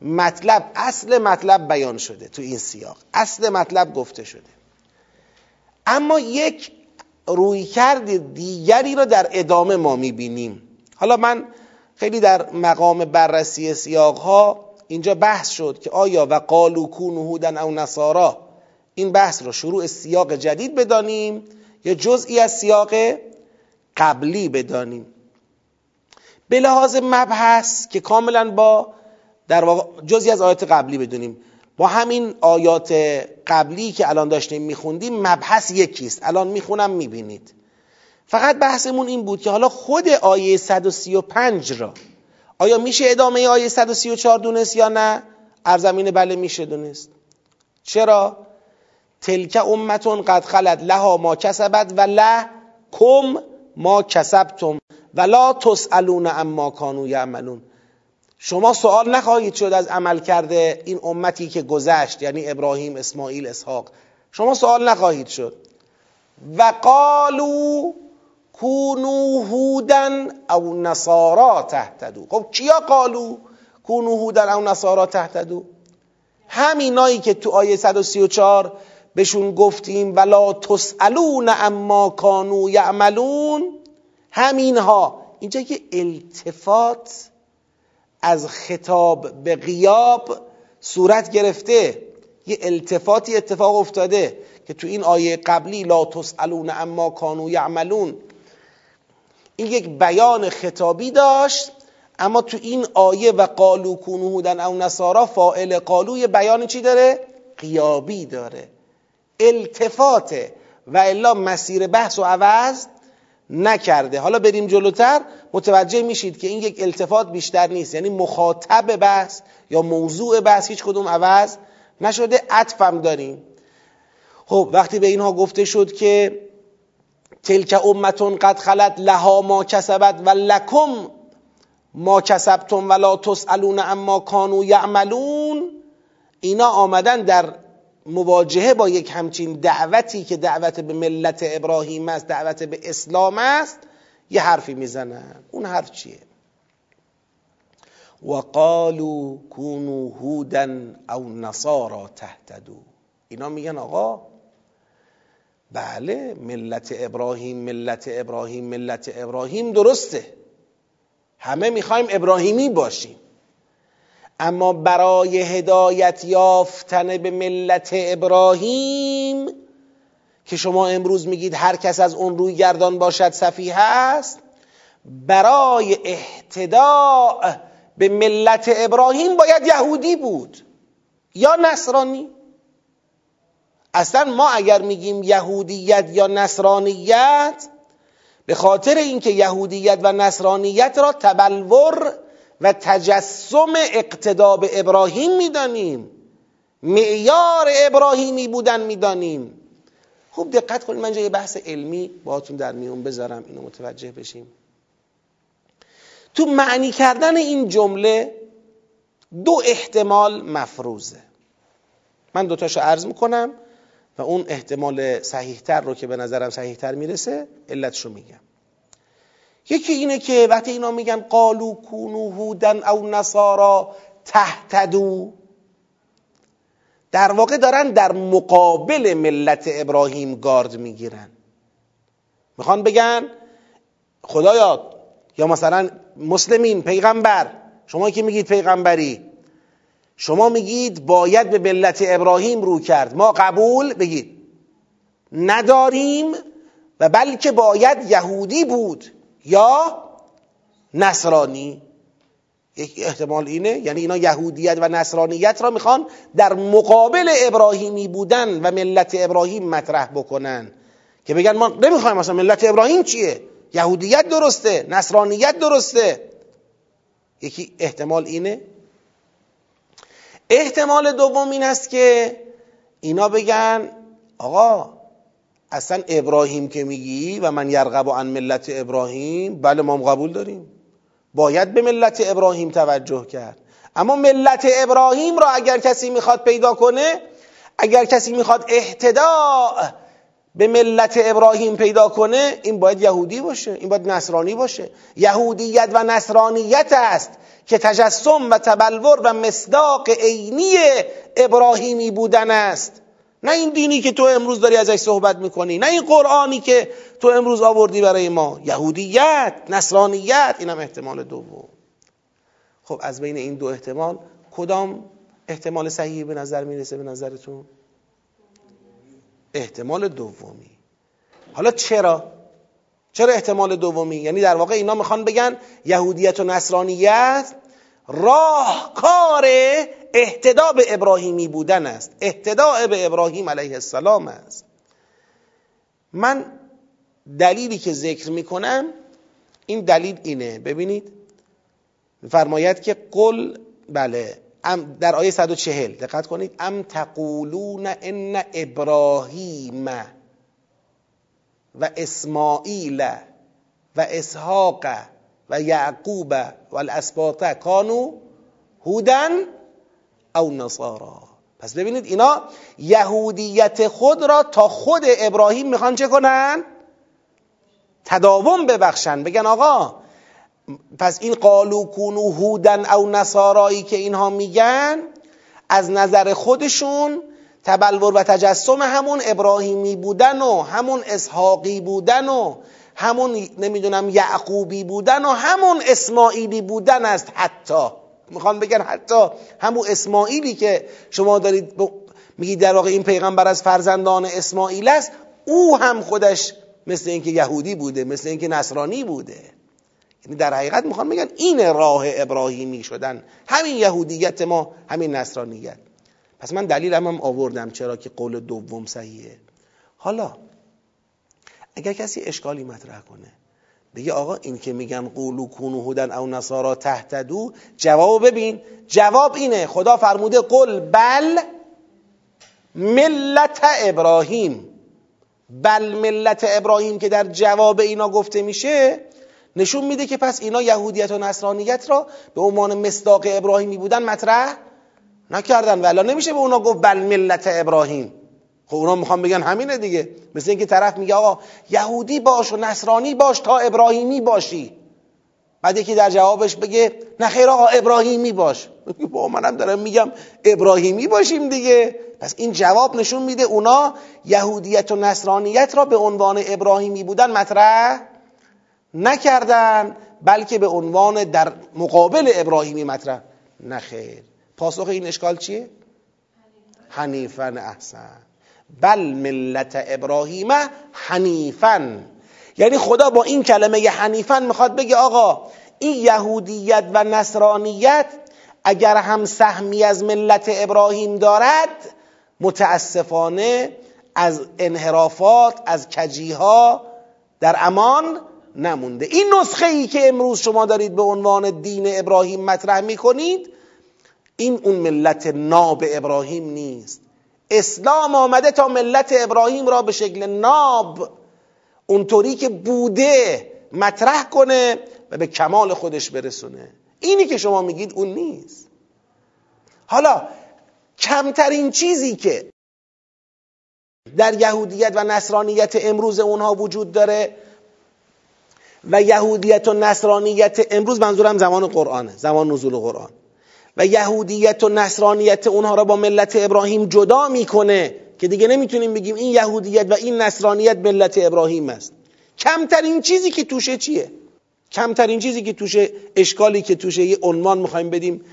مطلب اصل مطلب بیان شده تو این سیاق. اصل مطلب گفته شده. اما یک رویکرد دیگری رو در ادامه ما می‌بینیم. حالا من خیلی در مقام بررسی سیاق ها اینجا بحث شد که آیا و قالو کونو هودن او نصارا این بحث رو شروع سیاق جدید بدانیم یا جزئی از سیاق قبلی بدانیم. به لحاظ مبحث که کاملا با در واقع جزئی از آیات قبلی بدونیم. با همین آیات قبلی که الان داشتیم میخوندیم مبحث یکیست. الان می‌خونم می‌بینید. فقط بحثمون این بود که حالا خود آیه 135 را آیا میشه ادامه آیه 134 دونست یا نه؟ ارزمین بله میشه دونست. چرا؟ تلک امتون قد خلد لها ما کسبت و کم ما کسبتم و لا تسالون اما کانو یعملون. شما سوال نخواهید شد از عمل کرده این امتی که گذشت یعنی ابراهیم اسماعیل اسحاق. شما سوال نخواهید شد. و قالو کونو هودن او نصارا تهتدو. خب کیا قالو کونو هودن او نصارا تهتدو؟ همینایی که تو آیه 134 بهشون گفتیم ولا تسالون اما کانو یعملون. همینها. اینجا که التفات از خطاب به غیاب صورت گرفته. یه التفاتی اتفاق افتاده که تو این آیه قبلی لا تسالون اما کانو یعملون. این یک بیان خطابی داشت اما تو این آیه و قالو کونو هودن او نصارا فائل قالو یه بیان چی داره؟ قیابی داره. التفاته و الا مسیر بحث و عوض نکرده. حالا بریم جلوتر متوجه میشید که این یک التفات بیشتر نیست. یعنی مخاطب بحث یا موضوع بحث هیچ کدوم عوض نشده عطفم داریم. خب وقتی به اینها گفته شد که تلک امتون قد خلت لها ما کسبت و لکم ما کسبتم ولا تسالون اما کانو یعملون اینا آمدن در مواجهه با یک همچین دعوتی که دعوت به ملت ابراهیم است دعوت به اسلام است یه حرفی می‌زنن. اون حرف چیه؟ و قالو کونو هودن او نصارا تهتدو اینا میگن آقا بله ملت ابراهیم ملت ابراهیم ملت ابراهیم درسته. همه می‌خوایم ابراهیمی باشیم. اما برای هدایت یافتن به ملت ابراهیم که شما امروز میگید هر کس از اون روی گردان باشد صفیح است برای احتداع به ملت ابراهیم باید یهودی بود یا نصرانی. اصلا ما اگر میگیم یهودیت یا نصرانیت به خاطر اینکه یهودیت و نصرانیت را تبلور و تجسم اقتدا به ابراهیم می‌دانیم. معیار ابراهیمی بودن می‌دانیم. خوب دقت کنید من یه بحث علمی باهاتون در میون بذارم اینو متوجه بشیم. تو معنی کردن این جمله دو احتمال مفروضه. من دوتاشو عرض می‌کنم و اون احتمال صحیحتر رو که به نظرم صحیحتر می‌رسه علتشو میگم. یکی اینه که وقتی اینا میگن قالو کونو هودن او نصارا تهتدو در واقع دارن در مقابل ملت ابراهیم گارد می‌گیرن. می‌خوان بگن خدایا یا مثلا مسلمین پیغمبر شما که میگید پیغمبری؟ شما میگید باید به ملت ابراهیم رو کرد. ما قبول بگید. نداریم و بلکه باید یهودی بود. یا نصرانی. یک احتمال اینه یعنی اینا یهودیت و نصرانیت را می‌خوان در مقابل ابراهیمی بودن و ملت ابراهیم مطرح بکنن. که بگن ما نمی‌خوایم مثلا ملت ابراهیم چیه؟ یهودیت درسته نصرانیت درسته. یکی احتمال اینه. احتمال دوم این است که اینا بگن آقا اصلا ابراهیم که میگی و من یرغب عن ملت ابراهیم؟ بله ما قبول داریم. باید به ملت ابراهیم توجه کرد. اما ملت ابراهیم را اگر کسی می‌خواد پیدا کنه اگر کسی می‌خواد احتداء به ملت ابراهیم پیدا کنه این باید یهودی باشه این باید نصرانی باشه. یهودیت و نصرانیت است که تجسم و تبلور و مصداق عینی ابراهیمی بودن است. نه این دینی که تو امروز داری ازش صحبت می‌کنی نه این قرآنی که تو امروز آوردی برای ما. یهودیت نصرانیت اینم احتمال دوم. خب از بین این دو احتمال کدام احتمال صحیحی به نظر می‌رسه به نظرتون؟ احتمال دومی. حالا چرا؟ چرا احتمال دومی؟ یعنی در واقع اینا می‌خوان بگن یهودیت و نصرانیت راهکار احتدا به ابراهیمی بودن است. احتدا به ابراهیم علیه السلام است. من دلیلی که ذکر می‌کنم این دلیل اینه. ببینید فرماید که قل بله در آیه 140 دقت کنید ام تقولون ان ابراهیم و اسماعیل و اسحاق و یعقوب و الاسباط کانو هودن او نصارا پس ببینید اینا یهودیت خود را تا خود ابراهیم می‌خوان چه کنن؟ تداوم ببخشن بگن آقا پس این قالو کونو هودن او نصارایی که اینها میگن از نظر خودشون تبلور و تجسم همون ابراهیمی بودن و همون اسحاقی بودن و همون نمی‌دونم یعقوبی بودن و همون اسماعیلی بودن است حتی. می‌خوان بگن حتی همون اسماعیلی که شما دارید میگید در واقع این پیغمبر از فرزندان اسماعیل است او هم خودش مثل اینکه یهودی بوده مثل اینکه نصرانی بوده. یعنی در حقیقت می‌خوان بگن این راه ابراهیمی شدن. همین یهودیت ما همین نصرانیت. پس من دلیلم هم آوردم چرا که قول دوم صحیحه. حالا اگر کسی اشکالی مطرح کنه بگه آقا این که میگن قولو کونو هودن او نصارا تهتدو جواب ببین. جواب اینه خدا فرموده قل بل ملت ابراهیم. بل ملت ابراهیم که در جواب اینا گفته میشه نشون میده که پس اینا یهودیت و نصرانیت را به عنوان مصداق ابراهیمی بودن مطرح نکردن. ولی نمیشه به اونا گفت بل ملت ابراهیم. خب اونا می‌خوان بگن همینه دیگه. مثل اینکه طرف میگه آقا یهودی باش و نصرانی باش تا ابراهیمی باشی. بعد یکی در جوابش بگه نه خیر آقا ابراهیمی باش. با منم دارم میگم ابراهیمی باشیم دیگه. پس این جواب نشون میده اونا یهودیت و نصرانیت را به عنوان ابراهیمی بودن مطرح نکردن بلکه به عنوان در مقابل ابراهیمی مطرح. نخیر پاسخ این اشکال چیه؟ حنیفن احسن. بل ملت ابراهیم حنیفن یعنی خدا با این کلمه حنیفن می‌خواد بگه آقا این یهودیت و نصرانیت اگر هم سهمی از ملت ابراهیم دارد متاسفانه از انحرافات از کجیها در امان نمونده. این نسخه ای که امروز شما دارید به عنوان دین ابراهیم مطرح می‌کنید این اون ملت ناب ابراهیم نیست. اسلام آمده تا ملت ابراهیم را به شکل ناب اونطوری که بوده مطرح کنه و به کمال خودش برسونه. اینی که شما میگید اون نیست. حالا کمترین چیزی که در یهودیت و نصرانیت امروز اونها وجود داره و یهودیت و نصرانیت امروز منظورم زمان قرآنه زمان نزول قرآن. و یهودیت و نصرانیت اونها را با ملت ابراهیم جدا می‌کنه که دیگه نمی‌تونیم بگیم این یهودیت و این نصرانیت ملت ابراهیم است. کمترین چیزی که توشه چیه؟ کمترین چیزی که توشه اشکالی که توشه یه عنوان می‌خوایم بدیم.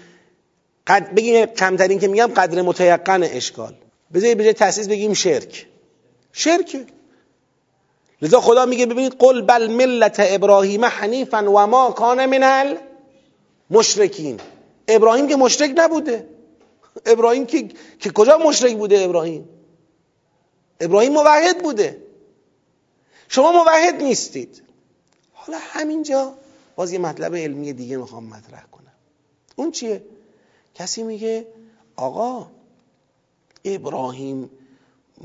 قد بگیم کمترین که میگم قدر متیقن اشکال. بذاری بجای تاسیس بگیم شرک. شرک. لذا خدا میگه ببینید قل بل ملت ابراهیم حنیفا و ما کان من مشرکین ابراهیم که مشرک نبوده. ابراهیم که, که کجا مشرک بوده ابراهیم؟ ابراهیم موحد بوده. شما موحد نیستید. حالا همینجا باز یه مطلب علمی دیگه می‌خوام مطرح کنم. اون چیه؟ کسی میگه آقا ابراهیم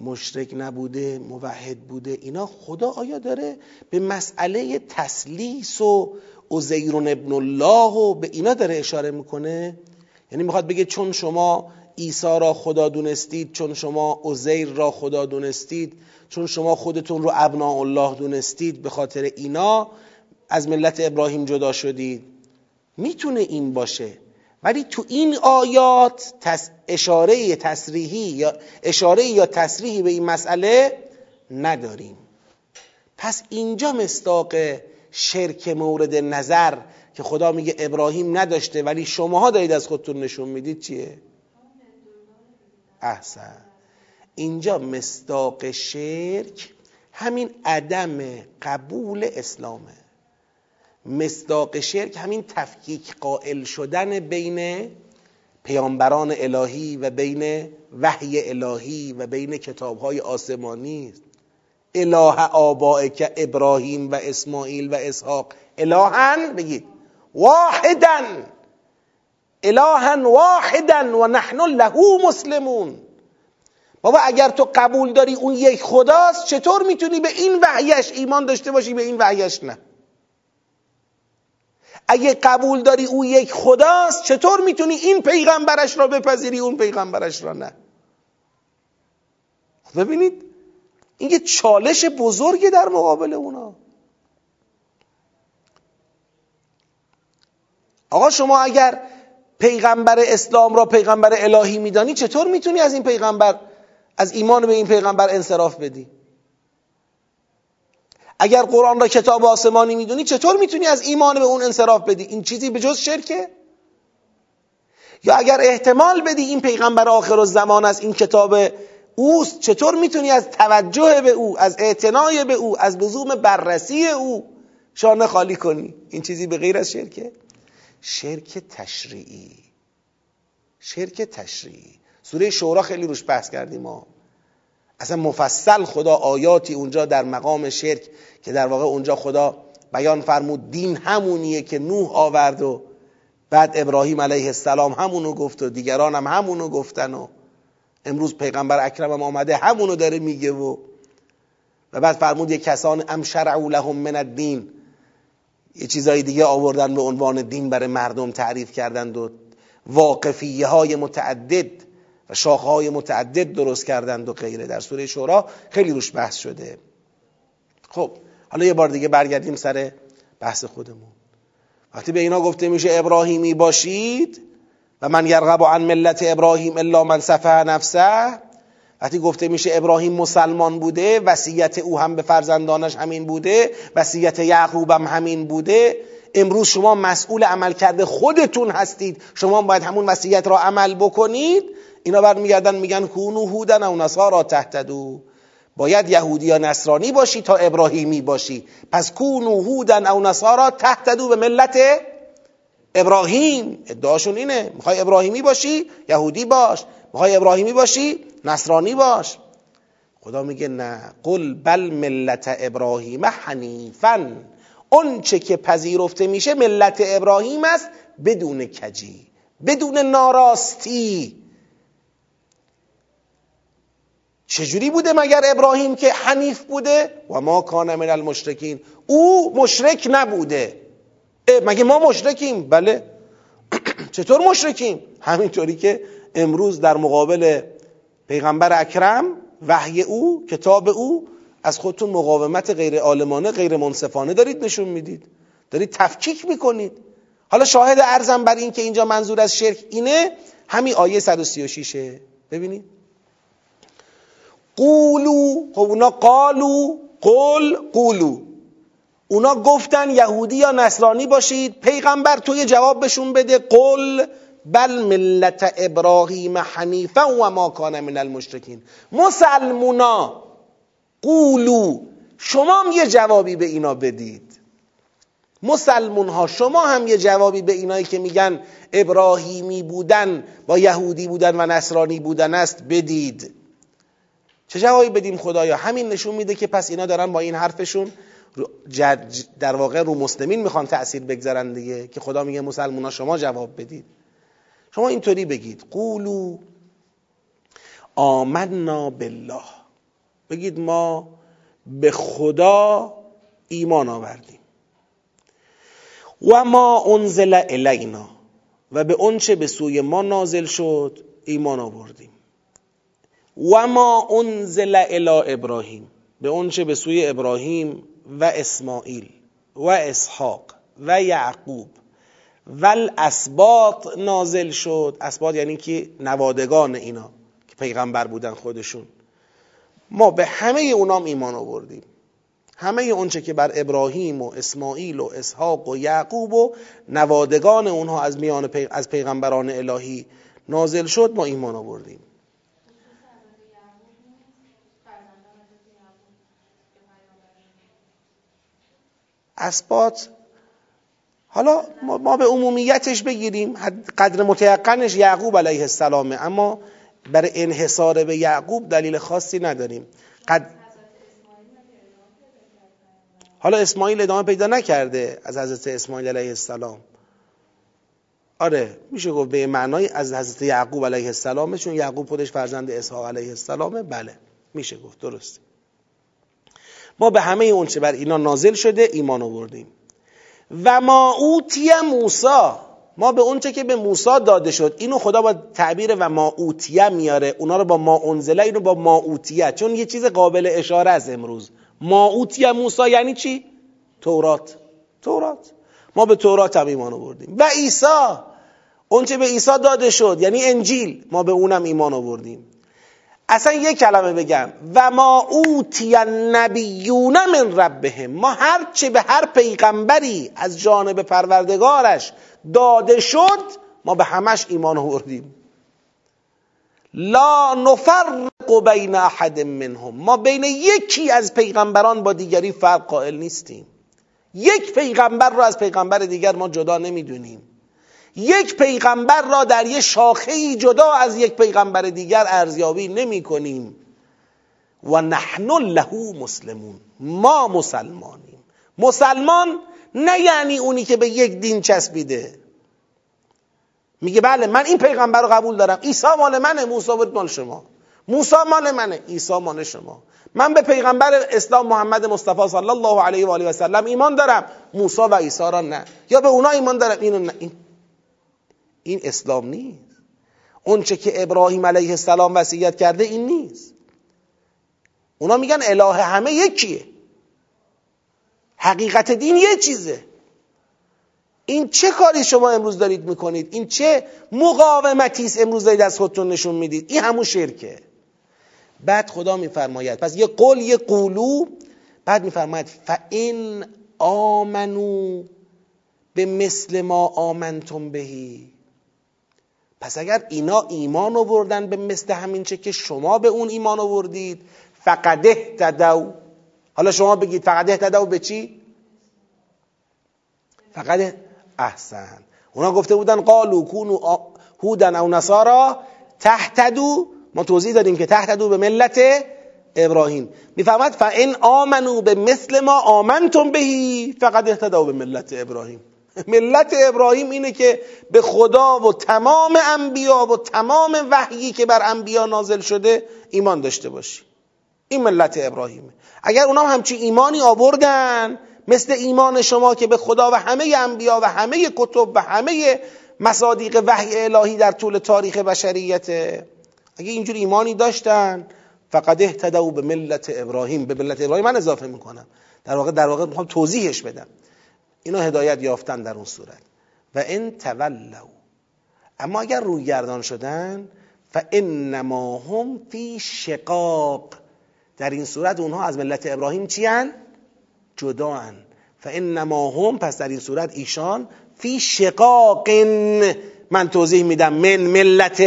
مشرک نبوده موحد بوده اینا خدا آیا داره به مسئله تسلیس و عزیرون ابن الله و به اینا داره اشاره می‌کنه. یعنی می‌خواد بگه چون شما عیسی را خدا دونستید چون شما عزیر را خدا دونستید چون شما خودتون رو ابناء الله دونستید به خاطر اینا از ملت ابراهیم جدا شدید. می‌تونه این باشه. ولی تو این آیات اشاره تصریحی یا اشاره یا تصریحی به این مسئله نداریم. پس اینجا مستاق شرک مورد نظر که خدا میگه ابراهیم نداشته ولی شماها دارید از خودتون نشون می‌دید چیه؟ احسن. اینجا مستاق شرک همین عدم قبول اسلامه. مصداق شرک همین تفکیک قائل شدن بین پیامبران الهی و بین وحی الهی و بین کتابهای آسمانی است. اله که ابراهیم و اسماعیل و اسحاق. الهن بگید. واحدا. الها واحدا و نحن له مسلمون. بابا اگر تو قبول داری اون یک خداست چطور می‌تونی به این وحیش ایمان داشته باشی به این وحیش نه؟ اگه قبول داری او یک خداست چطور می‌تونی این پیغمبرش را بپذیری اون پیغمبرش را نه؟ خب ببینید این یه چالش بزرگی در مقابل اونا. آقا شما اگر پیغمبر اسلام را پیغمبر الهی میدانی چطور می‌تونی از این پیغمبر از ایمان به این پیغمبر انصراف بدی؟ اگر قرآن را کتاب آسمانی می‌دونی چطور می‌تونی از ایمان به اون انصراف بدی؟ این چیزی به جز شرکه؟ یا اگر احتمال بدی این پیغمبر آخر و زمان از این کتاب اوست چطور می‌تونی از توجه به او از اعتنای به او از لزوم بررسی او شانه خالی کنی؟ این چیزی به غیر از شرکه شرک تشریعی. شرک تشریعی. سوره شورا خیلی روش بحث کردیم ما. اصلا مفصل خدا آیاتی اونجا در مقام شرک که در واقع اونجا خدا بیان فرمود دین همونیه که نوح آورد و بعد ابراهیم علیه السلام همونو گفت و دیگران هم همونو گفتن و امروز پیغمبر اکرم هم آمده همونو داره میگه و و بعد فرمود یه کسان ام شرعو لهم من الدین. یه چیزای دیگه آوردن به عنوان دین برای مردم تعریف کردند و واقفیه های متعدد و شاخه های متعدد درست کردند و غیره. در سوره شورا خیلی روش بحث شده. خب حالا یه بار دیگه برگردیم سر بحث خودمون. وقتی به اینا گفته میشه ابراهیمی باشید و من یرغب عن ملت ابراهیم الا من صفه نفسه. وقتی گفته میشه ابراهیم مسلمان بوده وصیت او هم به فرزندانش همین بوده وصیت یعقوب هم همین بوده. امروز شما مسئول عمل کرده خودتون هستید. شما باید همون وصیت را عمل بکنید. اینا برمیگردن میگن کونو هودن او نصارا تهتدو. باید یهودی یا نصرانی باشی تا ابراهیمی باشی. پس کونو هودن او نصارا تهتدو به ملت ابراهیم ادعاشون اینه می‌خوای ابراهیمی باشی یهودی باش می‌خوای ابراهیمی باشی نصرانی باش. خدا میگه نه. قل بل ملت ابراهیم حنیفا. اون چه که پذیرفته میشه ملت ابراهیم است بدون کجی بدون ناراستی. چجوری بوده مگر ابراهیم که حنیف بوده؟ و ما کان من المشرکین. او مشرک نبوده. مگه ما مشرکیم؟ بله. چطور مشرکیم؟ همینطوری که امروز در مقابل پیغمبر اکرم وحی او کتاب او از خودتون مقاومت غیر عالمانه غیر منصفانه دارید نشون می‌دید. دارید تفکیک می‌کنید. حالا شاهد ارزم بر این که اینجا منظور از شرک اینه همین آیه 136 ببینید. قولو خب اونا قالو قول قولو. اونا گفتن یهودی یا نصرانی باشید پیغمبر توی جواب بهشون بده قل بل ملت ابراهیم حنیفا و ما کان من المشرکین. مسلمونا قولو شما هم یه جوابی به اینا بدید. مسلمون ها شما هم یه جوابی به اینایی که میگن ابراهیمی بودن با یهودی بودن و نصرانی بودن است بدید. چه جوابی بدیم خدایا؟ همین نشون میده که پس اینا دارن با این حرفشون در واقع رو مسلمین می‌خوان تأثیر بگذارن دیگه که خدا میگه مسلمان شما جواب بدید. شما اینطوری بگید قولو آمنا بالله. بگید ما به خدا ایمان آوردیم. و ما انزل الینا. و به اونچه به سوی ما نازل شد ایمان آوردیم. و ما انزل الی ابراهیم. به اونچه به سوی ابراهیم و اسماعیل و اسحاق و یعقوب. و الاسباط نازل شد. اسباط یعنی که نوادگان اینا که پیغمبر بودن خودشون. ما به همه اونام ایمان آوردیم. همه اونچه که بر ابراهیم و اسماعیل و اسحاق و یعقوب و نوادگان اونها از میان از پیغمبران الهی نازل شد ما ایمان آوردیم. اسبات حالا ما به عمومیتش بگیریم. قدر متیقنش یعقوب علیه السلامه. اما برای انحصار به یعقوب دلیل خاصی نداریم. قد... حالا اسماعیل ادامه پیدا نکرده از حضرت اسماعیل علیه السلام. آره میشه گفت به معنای از حضرت یعقوب علیه السلامه چون یعقوب خودش فرزند اسحاق علیه السلامه. بله میشه گفت درسته. ما به همه اون چه بر اینا نازل شده ایمان آوردیم. و ما اوتی موسا ما به اونچه که به موسی داده شد اینو خدا با تعبیر و ما اوتیه میاره اونا رو با ما انزله اینو با ما اوتیه چون یه چیز قابل اشاره است امروز. ما اوتیه موسی یعنی چی؟ تورات. تورات. ما به تورات هم ایمان آوردیم. و عیسی اونچه به عیسی داده شد یعنی انجیل ما به اونم ایمان آوردیم. اصلا یک کلمه بگم. و ما اوتی النبیون من ربهم. ما هر چه به هر پیغمبری از جانب پروردگارش داده شد ما به همش ایمان آوردیم. لا نفرق بین احد منهم. ما بین یکی از پیغمبران با دیگری فرق قائل نیستیم. یک پیغمبر را از پیغمبر دیگر ما جدا نمی‌دونیم. یک پیغمبر را در یک شاخه جدا از یک پیغمبر دیگر ارزیابی نمی کنیم و نحن له مسلمون. ما مسلمانیم. مسلمان نه یعنی اونی که به یک دین چسبیده. میگه بله من این پیغمبر رو قبول دارم. عیسی مال منه موسی مال شما. موسی مال منه عیسی مال شما. من به پیغمبر اسلام محمد مصطفی صلی الله علیه و آله و سلم ایمان دارم. موسی و عیسی را نه. یا به اونا ایمان دارم. اینو نه. این این اسلام نیست. اونچه که ابراهیم علیه السلام وصیت کرده این نیست. اونا میگن اله همه یکیه. حقیقت دین یه چیزه. این چه کاری شما امروز دارید می‌کنید؟ این چه مقاومتی است امروز دارید از خودتون نشون می‌دید؟ این همون شرکه. بعد خدا میفرماید پس یه قول یه قولو بعد میفرماید فان آمنو به مثل ما آمنتم بهی. پس اگر اینا ایمان آوردن به مثل همین چه که شما به اون ایمان آوردید فقد اهتدوا. حالا شما بگید فقد اهتدوا به چی؟ فقط احسن. اونا گفته بودن قالو کونو هودن او نصارا تهتدو ما توضیح دادیم که تهتدو به ملت ابراهیم. می‌فهمد فان آمنو به مثل ما آمنتم بهی فقط اهتدوا به ملت ابراهیم. ملت ابراهیم اینه که به خدا و تمام انبیا و تمام وحیی که بر انبیا نازل شده ایمان داشته باشی. این ملت ابراهیمه. اگر اونا همچی ایمانی آوردن مثل ایمان شما که به خدا و همه انبیا و همه کتب و همه مصادیق وحی الهی در طول تاریخ بشریت اگه اینجور ایمانی داشتن فقط اهتدوا به ملت ابراهیم. به ملت ابراهیم من اضافه می‌کنم. در واقع در واقع می‌خوام توضیحش بدم. اینا هدایت یافتن در اون صورت. و ان تولوا. اما اگر روی گردان شدن فانما هم فی شقاق. در این صورت اونها از ملت ابراهیم چی هن؟ جدا هن. فانما هم پس در این صورت ایشان فی شقاق. من توضیح میدم من ملت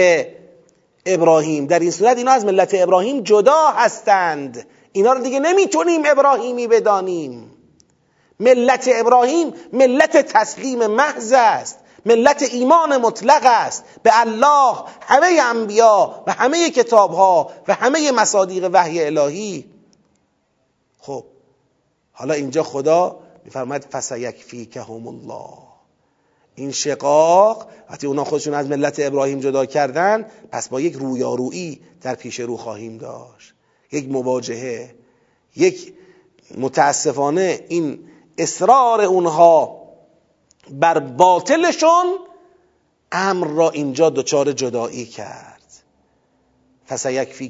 ابراهیم. در این صورت اینا از ملت ابراهیم جدا هستند. اینا رو دیگه نمی‌تونیم ابراهیمی بدانیم. ملت ابراهیم ملت تسلیم محض است. ملت ایمان مطلق است. به الله همه انبیا و همه کتاب ها و همه مصادیق وحی الهی. خب حالا اینجا خدا میفرماید فسیکفیکهم الله این شقاق وقتی اونا خودشون از ملت ابراهیم جدا کردن پس با یک رویارویی در پیش رو خواهیم داشت. یک مواجهه یک متاسفانه این اصرار اونها بر باطلشون امر را اینجا دچار جدایی کرد.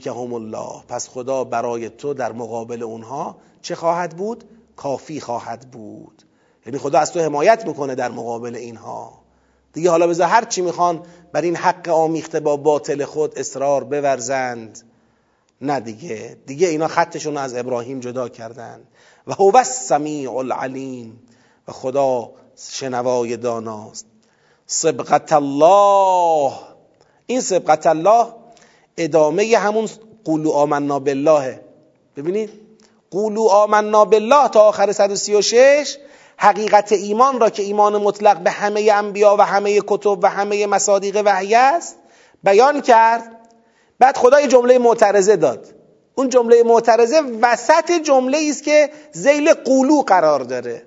هم الله. پس خدا برای تو در مقابل اونها چه خواهد بود؟ کافی خواهد بود. یعنی خدا از تو حمایت می‌کنه در مقابل اینها. دیگه حالا بذار هر چی می‌خوان بر این حق آمیخته با باطل خود اصرار بورزند. نه دیگه. دیگه اینا خطشون از ابراهیم جدا کردن. و هو السمیع العلیم. و خدا شنوای داناست. سبقت الله. این سبقت الله ادامه همون قولو آمنا بالله. ببینید؟ قولو آمنا بالله تا آخر 136 حقیقت ایمان را که ایمان مطلق به همه انبیا و همه کتب و همه مصادیق وحی است بیان کرد. بعد خدا یه جمله معترضه داد. اون جمله معترضه وسط جمله است که زیل قولو قرار داره.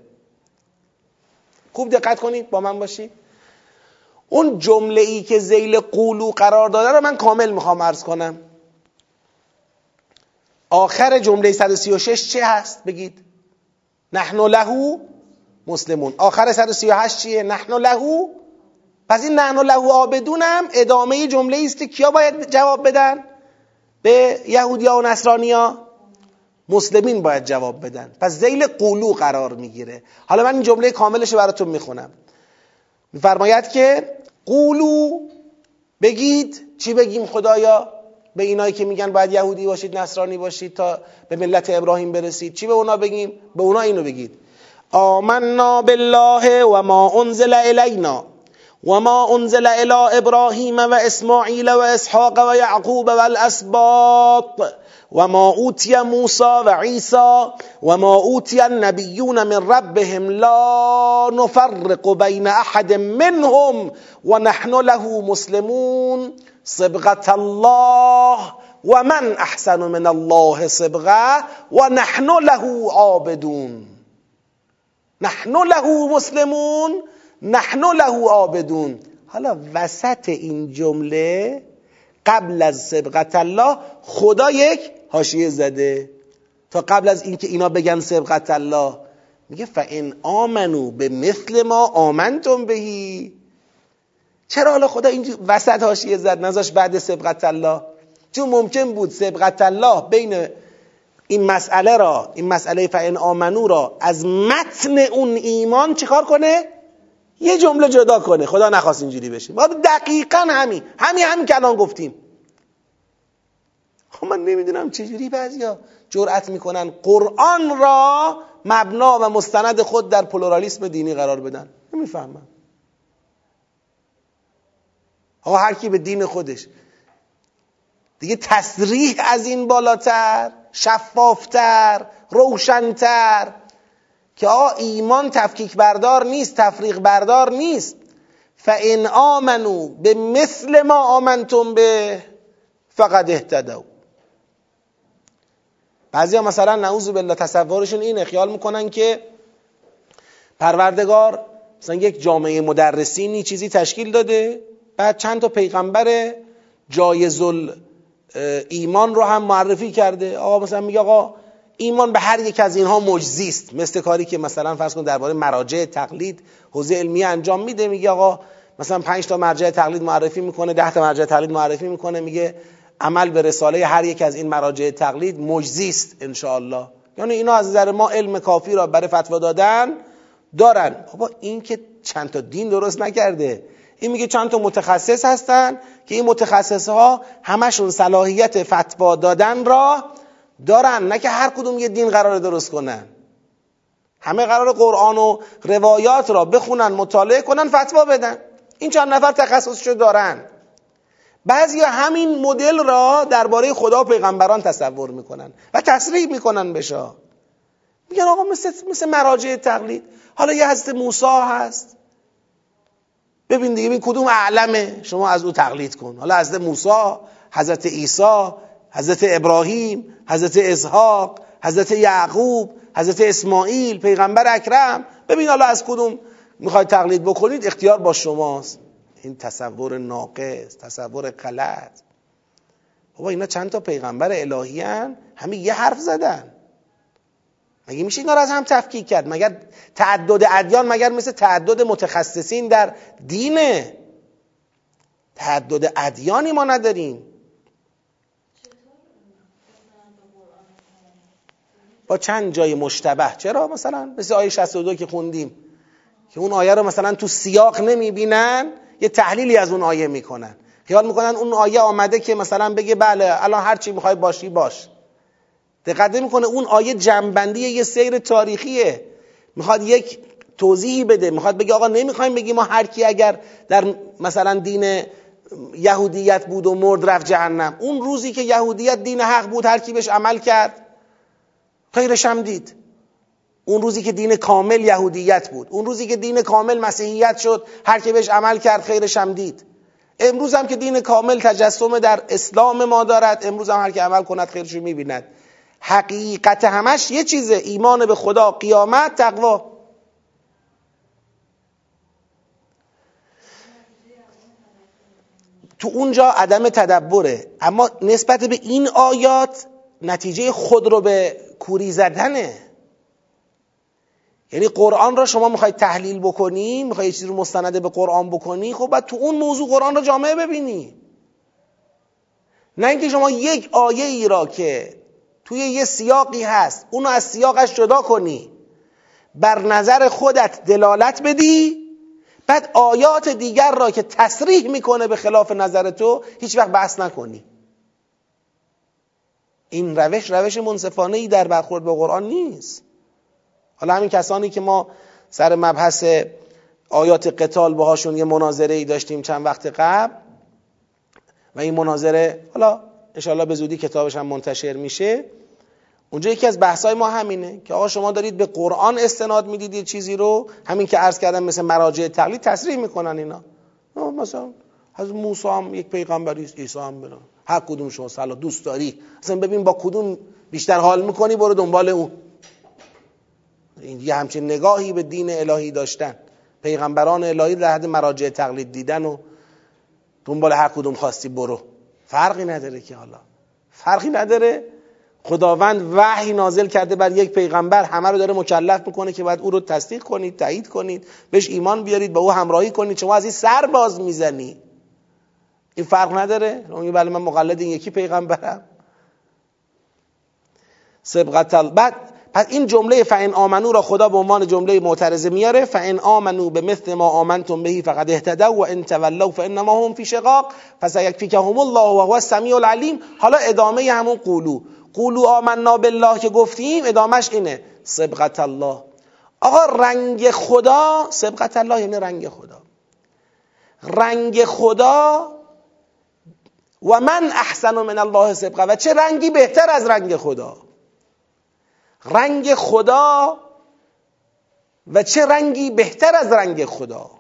خوب دقت کنید با من باشید اون جمله ای که زیل قولو قرار داده رو من کامل می‌خوام عرض کنم. آخر جمله 136 چه هست؟ بگید. نحن لهو مسلمون. آخر 138 چیه؟ نحن لهو پس این نحن لهو آبدونم ادامه جمله است که کیا باید جواب بدن؟ به یهودیا و نصرانیا مسلمین باید جواب بدن. پس زیل قولو قرار می‌گیره. حالا من این جمله کاملش براتون می‌خونم. میفرماید که قولو بگید چی بگیم خدایا؟ به اینایی که میگن باید یهودی باشید نصرانی باشید تا به ملت ابراهیم برسید. چی به اونا بگیم؟ به اونا اینو بگید. آمنا بالله و ما انزل الینا. وما أنزل إلى إبراهيم وإسماعيل وإسحاق ويعقوب والأسباط وما أوتي موسى وعيسى وما أوتي النبيون من ربهم لا نفرق بين أحد منهم ونحن له مسلمون صبغة الله ومن أحسن من الله صبغة ونحن له عابدون. نحن له مسلمون نحن له عابدون. حالا وسط این جمله قبل از سبقت الله خدا یک حاشیه زده. تا قبل از اینکه اینا بگن سبقت الله. میگه فان آمنو به مثل ما آمنتم بهی چرا حالا خدا اینجا وسط حاشیه زد؟ نذاش بعد سبقت الله. چون ممکن بود سبقت الله بین این مسئله را این مسئله فان آمنو را از متن اون ایمان چیکار کنه؟ یه جمله جدا کنه. خدا نخواست اینجوری بشه. ما دقیقا همین. همین همین که الان گفتیم. خب من نمی‌دونم چجوری بعضیا جرأت می‌کنن قرآن را مبنا و مستند خود در پلورالیسم دینی قرار بدن. نمی‌فهمم. آقا هر کی به دین خودش. دیگه تصریح از این بالاتر شفافتر روشنتر. که آقا ایمان تفکیک بردار نیست تفریق بردار نیست. فان آمنو به مثل ما آمنتم به فقط اهتدو بعضی ها مثلا نعوذ بالله تصورشون اینه خیال می‌کنن که پروردگار مثلا یک جامعه مدرسینی چیزی تشکیل داده بعد چند تا پیغمبر جایز ایمان رو هم معرفی کرده. آقا مثلا میگه آقا ایمان به هر یک از اینها مجزی است. مثل کاری که مثلا فرض کن درباره مراجع تقلید حوزه علمی انجام میده میگه آقا مثلا 5 تا مرجع تقلید معرفی می‌کنه 10 تا مرجع تقلید معرفی می‌کنه میگه عمل به رساله هر یک از این مراجع تقلید مجزی است ان یعنی اینا از نظر ما علم کافی را برای فتوا دادن دارن. بابا این که چند تا دین درست نکرده. این میگه چند تا متخصص هستن که این متخصص ها همشون صلاحیت فتوا دادن را دارن نه که هر کدوم یه دین قرار درست کنن. همه قرار قرآن و روایات را بخونن مطالعه کنن فتوا بدن. این چند نفر تخصصشو دارن. بعضی همین مدل را درباره خدا و پیغمبران تصور می‌کنن و تصریح می‌کنن بشه میگن آقا مثل, مثل مراجع تقلید. حالا یه حضرت موسی هست. ببین دیگه ببین کدوم اعلمه. شما از او تقلید کن. حالا حضرت موسی حضرت عیسی حضرت ابراهیم حضرت اسحاق حضرت یعقوب حضرت اسماعیل پیغمبر اکرم. ببین حالا از کدوم می‌خواید تقلید بکنید؟ اختیار با شماست. این تصور ناقص تصور غلط. بابا اینا چند تا پیغمبر الهی هن؟ همه یه حرف زدن. مگه میشه اینا رو از هم تفکیک کرد؟ مگر تعدد ادیان مگر مثل تعدد متخصصین در دینه؟ تعدد ادیانی ما نداریم. با چند جای مشتبه. چرا؟ مثلا مثل آیه 62 که خوندیم. که اون آیه رو مثلا تو سیاق نمی‌بینن یه تحلیلی از اون آیه می‌کنن. خیال می‌کنن اون آیه آمده که مثلا بگه بله الان هر چی می‌خوای باشی باش. دقت می‌کنه اون آیه جنبندی یه سیر تاریخیه. می‌خواد یک توضیحی بده. می‌خواد بگه آقا نمی‌خوایم بگی ما هر کی اگر در مثلا دین یهودیت بود و مرد رفت جهنم. اون روزی که یهودیت دین حق بود هر کی بهش عمل کرد خیرش هم دید. اون روزی که دین کامل یهودیت بود اون روزی که دین کامل مسیحیت شد هر کی بهش عمل کرد خیرش هم دید. امروز هم که دین کامل تجسم در اسلام ما دارد امروز هم هر کی عمل کند خیرش رو می‌بیند. حقیقت همش یه چیزه ایمان به خدا قیامت تقوا. تو اونجا عدم تدبره اما نسبت به این آیات نتیجه خود رو به کوری زدنه. یعنی قرآن را شما می‌خواید تحلیل بکنی می‌خوای یه چیزی رو مستنده به قرآن بکنی خب بعد تو اون موضوع قرآن را جامعه ببینی. نه اینکه شما یک آیه ای را که توی یه سیاقی هست اونو از سیاقش جدا کنی. بر نظر خودت دلالت بدی بعد آیات دیگر را که تصریح می‌کنه به خلاف نظر تو هیچ وقت بحث نکنی. این روش روش منصفانه ای در برخورد به قرآن نیست. حالا همین کسانی که ما سر مبحث آیات قتال باهاشون یه مناظره ای داشتیم چند وقت قبل و این مناظره حالا انشاءالله به زودی کتابش هم منتشر میشه. اونجا یکی از بحثای ما همینه که آقا شما دارید به قرآن استناد می‌دید یه چیزی رو همین که عرض کردم مثل مراجع تقلید تصریح می‌کنن اینا. مثلا از موسی هم یک پیغمبری است عیسی هم برن هر کدوم شما سلا دوست داری. اصلا ببین با کدوم بیشتر حال می‌کنی برو دنبال اون. این یه همچین نگاهی به دین الهی داشتن. پیغمبران الهی در حد مراجع تقلید دیدن و دنبال هر کدوم خواستی برو. فرقی نداره که حالا. فرقی نداره. خداوند وحی نازل کرده بر یک پیغمبر همه رو داره مکلف می‌کنه که باید او رو تصدیق کنید تایید کنید بهش ایمان بیارید با او همراهی کنید. شما از این سر باز می‌زنی. این فرق نداره؟ اون بله من مقلد این یکی پیغمبرم. سبقت بعد پس این جمله فان آمنو را خدا به عنوان جمله معترضه میاره. فان آمنو به مثل ما آمنتم بهی فقد اهتدوا و ان تولوا فانما هم فی شقاق. فسیکفیکهم الله و هو السمیع العلیم. حالا ادامه همون قولو. قولو آمنا بالله که گفتیم ادامش اینه. سبقت الله. آقا رنگ خدا سبقت الله یعنی رنگ خدا. رنگ خدا و من احسن من الله سبقه و چه رنگی بهتر از رنگ خدا. رنگ خدا و چه رنگی بهتر از رنگ خدا.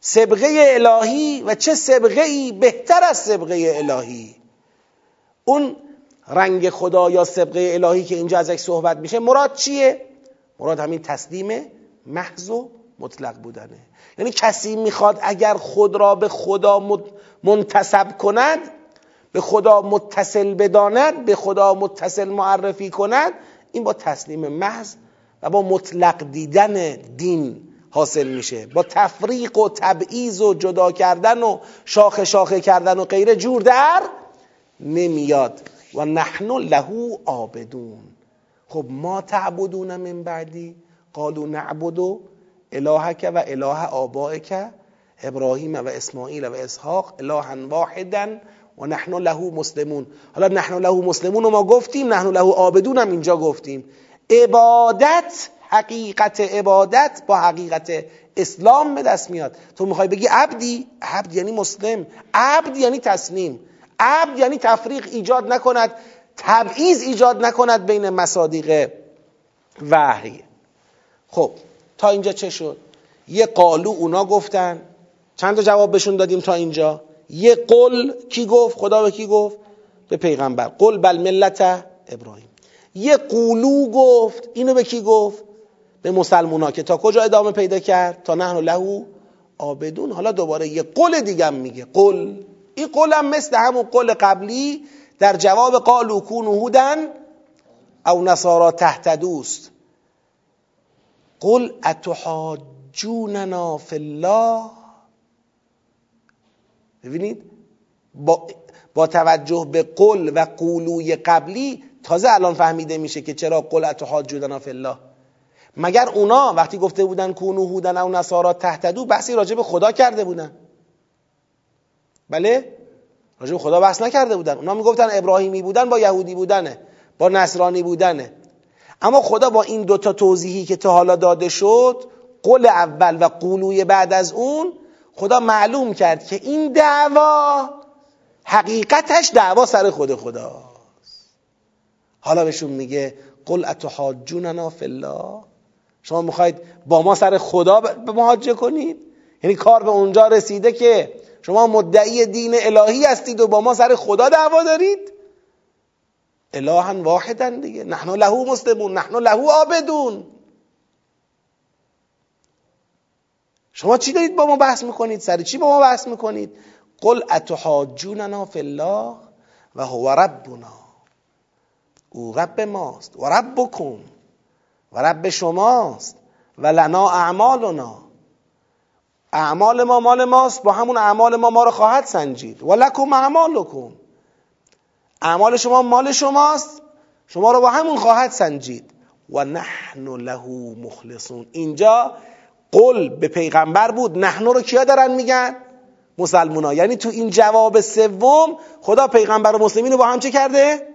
سبقه الهی و چه سبقه ای بهتر از سبقه الهی. اون رنگ خدا یا سبقه الهی که اینجا ازش صحبت میشه مراد چیه؟ مراد همین تسلیم محض و مطلق بودنه. یعنی کسی می‌خواد اگر خود را به خدا منتصب کند به خدا متصل بداند به خدا متصل معرفی کند این با تسلیم محض و با مطلق دیدن دین حاصل میشه. با تفریق و تبعیض و جدا کردن و شاخه شاخه کردن و غیره جور در نمیاد. و نحن له عابدون. خب ما تعبدون من بعدی؟ قالوا نعبد الهک و اله آبائک ابراهیم و اسماعیل و اسحاق الها واحدا و نحن له مسلمون. حالا نحن له مسلمون رو ما گفتیم نحن له عابدون هم اینجا گفتیم. عبادت حقیقت عبادت با حقیقت اسلام به دست میاد. تو می‌خوای بگی عبدی؟ عبد یعنی مسلم. عبد یعنی تسلیم. عبد یعنی تفریق ایجاد نکند تبعیض ایجاد نکند بین مصادیق وحی. خب تا اینجا چه شد؟ یه قالو اونا گفتن. چند تا جواب بهشون دادیم تا اینجا؟ یه قل کی گفت؟ خدا به کی گفت؟ به پیغمبر. قل بل ملت ابراهیم. یه قولو گفت اینو به کی گفت؟ به مسلمونا که تا کجا ادامه پیدا کرد؟ تا نحن لهو آبدون حالا دوباره یه قول دیگه میگه. قل. این قول هم مثل همون قول قبلی در جواب قالو کونو هودن او نصارا تحت دوست. قل اتحاجوننا فی الله؟ ببینید؟ با, با توجه به قل و قولوی قبلی تازه الان فهمیده میشه که چرا قل اتحاجوننا فی الله. مگر اونا وقتی گفته بودن کونو هودن او نصارا تحتدو بحثی راجع به خدا کرده بودن؟ بله؟ راجع به خدا بحث نکرده بودن. اونا می‌گفتن ابراهیمی بودن با یهودی بودنه با نصرانی بودنه. اما خدا با این دوتا توضیحی که تا حالا داده شد قول اول و قولوی بعد از اون خدا معلوم کرد که این دعوا حقیقتش دعوا سر خود خداست. حالا بهشون میگه قل اتحاجوننا فی الله. شما می‌خواید با ما سر خدا به محاجه کنید؟ یعنی کار به اونجا رسیده که شما مدعی دین الهی هستید و با ما سر خدا دعوا دارید؟ الها واحدن دیگه. نحن له مسلمون نحن له عابدون. شما چی دارید با ما بحث می‌کنید؟ سر چی با ما بحث می‌کنید؟ قل اتحاجوننا فی الله و هو ربنا. او رب ماست و ربکم و رب شماست و لنا اعمالنا. اعمال ما مال ماست با همون اعمال ما ما رو خواهد سنجید. و لکم اعمالکم. اعمال شما مال شماست شما رو با همون خواهد سنجید. و نحن له مخلصون. اینجا قل به پیغمبر بود نحن رو کیا دارن میگن؟ مسلمونا. یعنی تو این جواب سوم خدا پیغمبر و مسلمین رو با هم چه کرده؟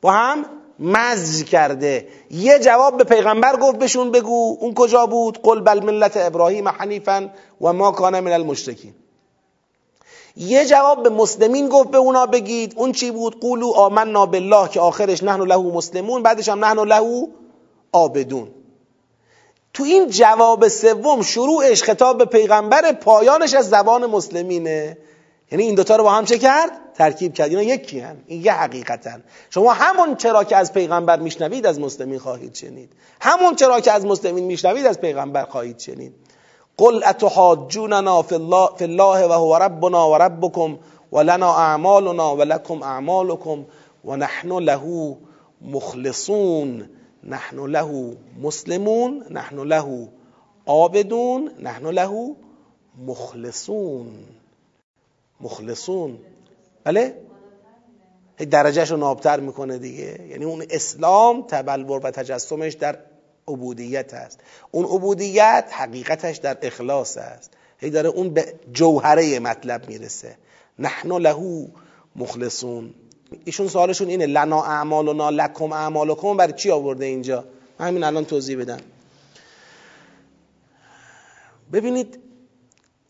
با هم مزج کرده. یه جواب به پیغمبر گفت بهشون بگو اون کجا بود؟ قل بل ملت ابراهیم حنیفا و ما کان من المشرکین. یه جواب به مسلمین گفت به اونا بگید. اون چی بود؟ قولو آمنا بالله که آخرش نحن له مسلمون بعدش هم نحن له آبدون. تو این جواب سوم شروعش خطاب به پیغمبر پایانش از زبان مسلمینه. یعنی این دوتا رو با هم چه کرد؟ ترکیب کرد. اینا یکی هم این یه حقیقتا شما همون چرا که از پیغمبر میشنوید از مسلمین خواهید شنید. همون چرا که از مسلمین میشنوید از پیغمبر خواهید شنید. قل اتحاجوننا فی الله, فی الله و هو ربنا و ربکم و لنا اعمالنا و لکم اعمالکم و نحن له مخلصون. نحن له مسلمون نحن له عابدون نحن له مخلصون. مخلصون. بله؟ درجهش رو نابتر می‌کنه دیگه. یعنی اون اسلام تبلور و تجسمش در عبودیت است. اون عبودیت حقیقتش در اخلاص است. هی داره اون به جوهره مطلب می‌رسه. نحن له مخلصون. ایشون سوالشون اینه لنا اعمالنا لکم اعمالکم برای چی آورده اینجا؟ همین الان توضیح بدم. ببینید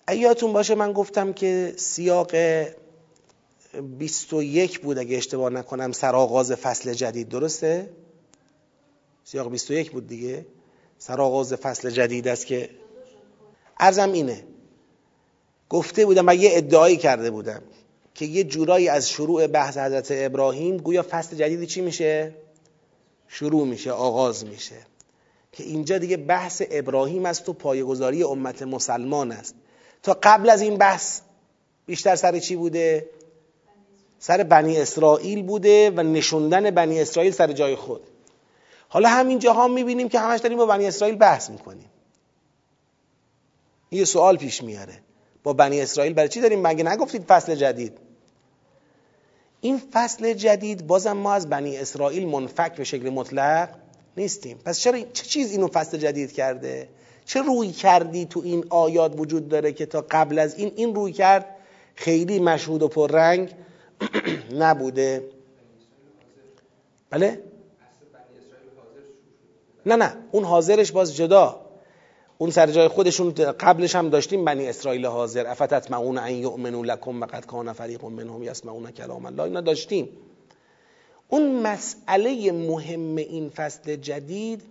ایاتون باشه من گفتم که سیاق 21 بود اگه اشتباه نکنم سرآغاز فصل جدید. درسته؟ سیاق 21 بود دیگه. سرآغاز فصل جدید است که ارزم اینه. گفته بودم و یه ادعایی کرده بودم. که یه جورایی از شروع بحث حضرت ابراهیم گویا فصل جدیدی چی میشه؟ شروع میشه آغاز میشه. که اینجا دیگه بحث ابراهیم است و پایگذاری امت مسلمان است. تا قبل از این بحث بیشتر سر چی بوده؟ سر بنی اسرائیل بوده و نشوندن بنی اسرائیل سر جای خود. حالا همین جاها می‌بینیم که همش داریم با بنی اسرائیل بحث می‌کنیم. یه سوال پیش میاره. با بنی اسرائیل برای چی داریم؟ مگه نگفتید فصل جدید؟ این فصل جدید بازم ما از بنی اسرائیل منفک به شکل مطلق نیستیم. پس چرا چه چیز اینو فصل جدید کرده؟ چه روی کردی تو این آیات وجود داره که تا قبل از این این روی کرد خیلی مشهود و پررنگ نبوده؟ بله؟ نه نه. اون حاضرش باز جدا. اون سر جای خودشون قبلش هم داشتیم بنی اسرائیل حاضر. افتت معون ان یؤمنوا لکم وقد کان فریق منهم یسمعون کلام الله. اینا داشتیم. اون مسئله مهم این فصل جدید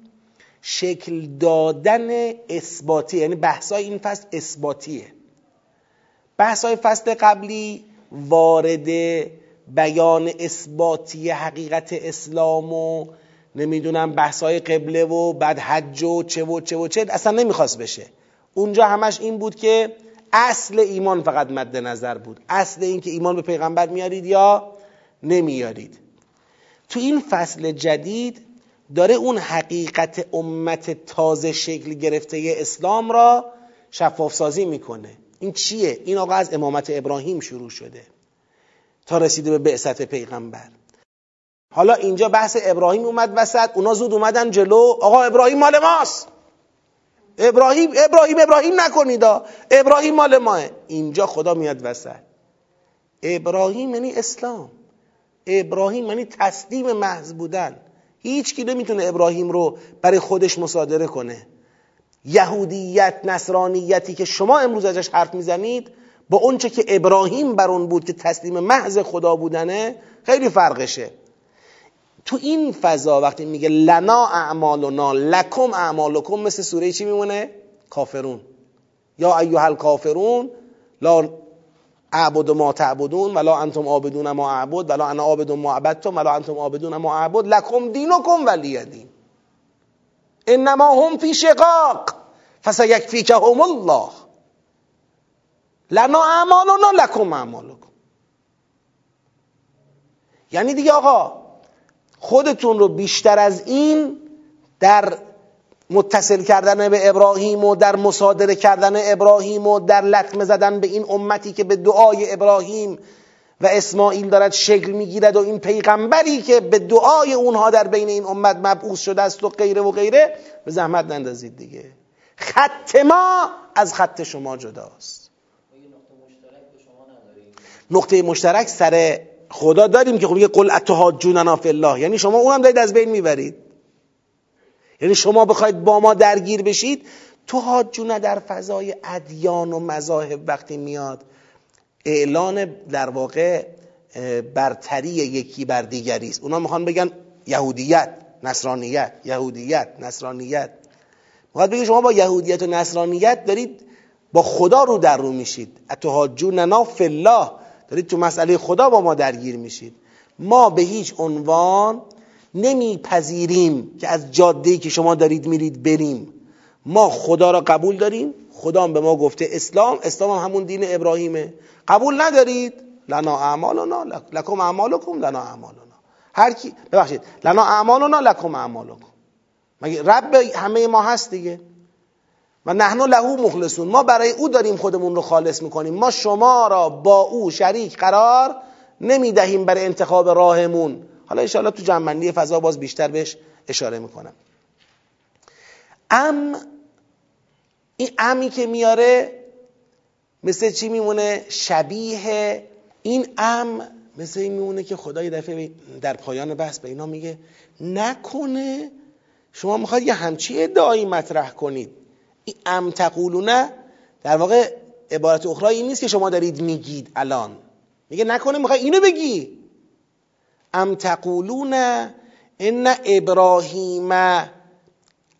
شکل دادن اثباتی یعنی بحثای این فصل اثباتیه. بحثای فصل قبلی وارد بیان اثباتی حقیقت اسلام و نمی‌دونم بحثای قبله و بعد حج و چه و چه و چه اصلا نمی‌خواست بشه. اونجا همش این بود که اصل ایمان فقط مد نظر بود. اصل این که ایمان به پیغمبر میارید یا نمیارید. تو این فصل جدید داره اون حقیقت امت تازه شکل گرفته اسلام را شفاف سازی می‌کنه. این چیه؟ این آقا از امامت ابراهیم شروع شده تا رسیده به بعثت پیغمبر. حالا اینجا بحث ابراهیم اومد وسط اونا زود اومدن جلو. آقا ابراهیم مال ماست. ابراهیم ابراهیم ابراهیم نکنید ابراهیم مال ماه. اینجا خدا میاد وسط. ابراهیم یعنی اسلام. ابراهیم یعنی تسلیم محض بودن. هیچ کی نمی‌تونه ابراهیم رو برای خودش مصادره کنه. یهودیت نصرانیتی که شما امروز ازش حرف می‌زنید با اونچه که ابراهیم بر اون بود که تسلیم محض خدا بودنه خیلی فرقشه. تو این فضا وقتی میگه لنا اعمالنا لکم اعمالکم مثل سوره چی میمونه؟ کافرون. یا ایها الکافرون لا اعبد ما تعبدون ولا انتم عابدون ما اعبد ولا انا عابد ما عبدتم ولا انتم عابدون ما اعبد. لکم دینکم ولی دین. انما هم فی شقاق فسیکفیکهم الله. لنا اعمالنا لکم اعمالکم. یعنی دیگه آقا خودتون رو بیشتر از این در متصل کردن به ابراهیم و در مصادره کردن ابراهیم و در لطمه زدن به این امتی که به دعای ابراهیم و اسماعیل دارد شکل می‌گیرد و این پیغمبری که به دعای اونها در بین این امت مبعوث شده است و غیره و غیره به زحمت نندازید دیگه. خط ما از خط شما جداست. نقطه مشترک سر خدا داریم که خب میگه قل اتحاجوننا فی الله. یعنی شما اونم دارید از بین می‌برید. یعنی شما بخواید با ما درگیر بشید تو حاجونه در فضای ادیان و مذاهب وقتی میاد. اعلان در واقع برتری یکی بر دیگری است. اونا می‌خوان بگن یهودیت نصرانیت یهودیت نصرانیت. می‌خواد بگه شما با یهودیت و نصرانیت دارید با خدا رو در رو میشید. اتحاجوننا فی الله. دارید تو مسئله خدا با ما درگیر میشید. ما به هیچ عنوان نمیپذیریم که از جادهی که شما دارید میرید بریم. ما خدا را قبول داریم. خدا به ما گفته اسلام اسلام هم همون دین ابراهیمه. قبول ندارید؟ لنا اعمالنا لکم اعمالکم لنا اعمالنا. هر کی ببخشید. لنا اعمالنا لکم اعمالکم. مگه رب همه ما هست دیگه؟ و نحنو لهو مخلصون. ما برای او داریم خودمون رو خالص می‌کنیم. ما شما را با او شریک قرار نمی‌دهیم برای انتخاب راهمون. حالا انشاءالله تو جنبندی فضا باز بیشتر بهش اشاره می‌کنم. ام این امی که میاره مثل چی میمونه؟ شبیه این ام مثل این میمونه که خدا یه دفعه در پایان بحث به اینا میگه نکنه شما می‌خواید یه همچی ادعایی مطرح کنید. این ام تقولونه در واقع عبارت اخرى این نیست که شما دارید میگید الان. میگه نکنه می‌خوای اینو بگی. ام تقولون ان ابراهیم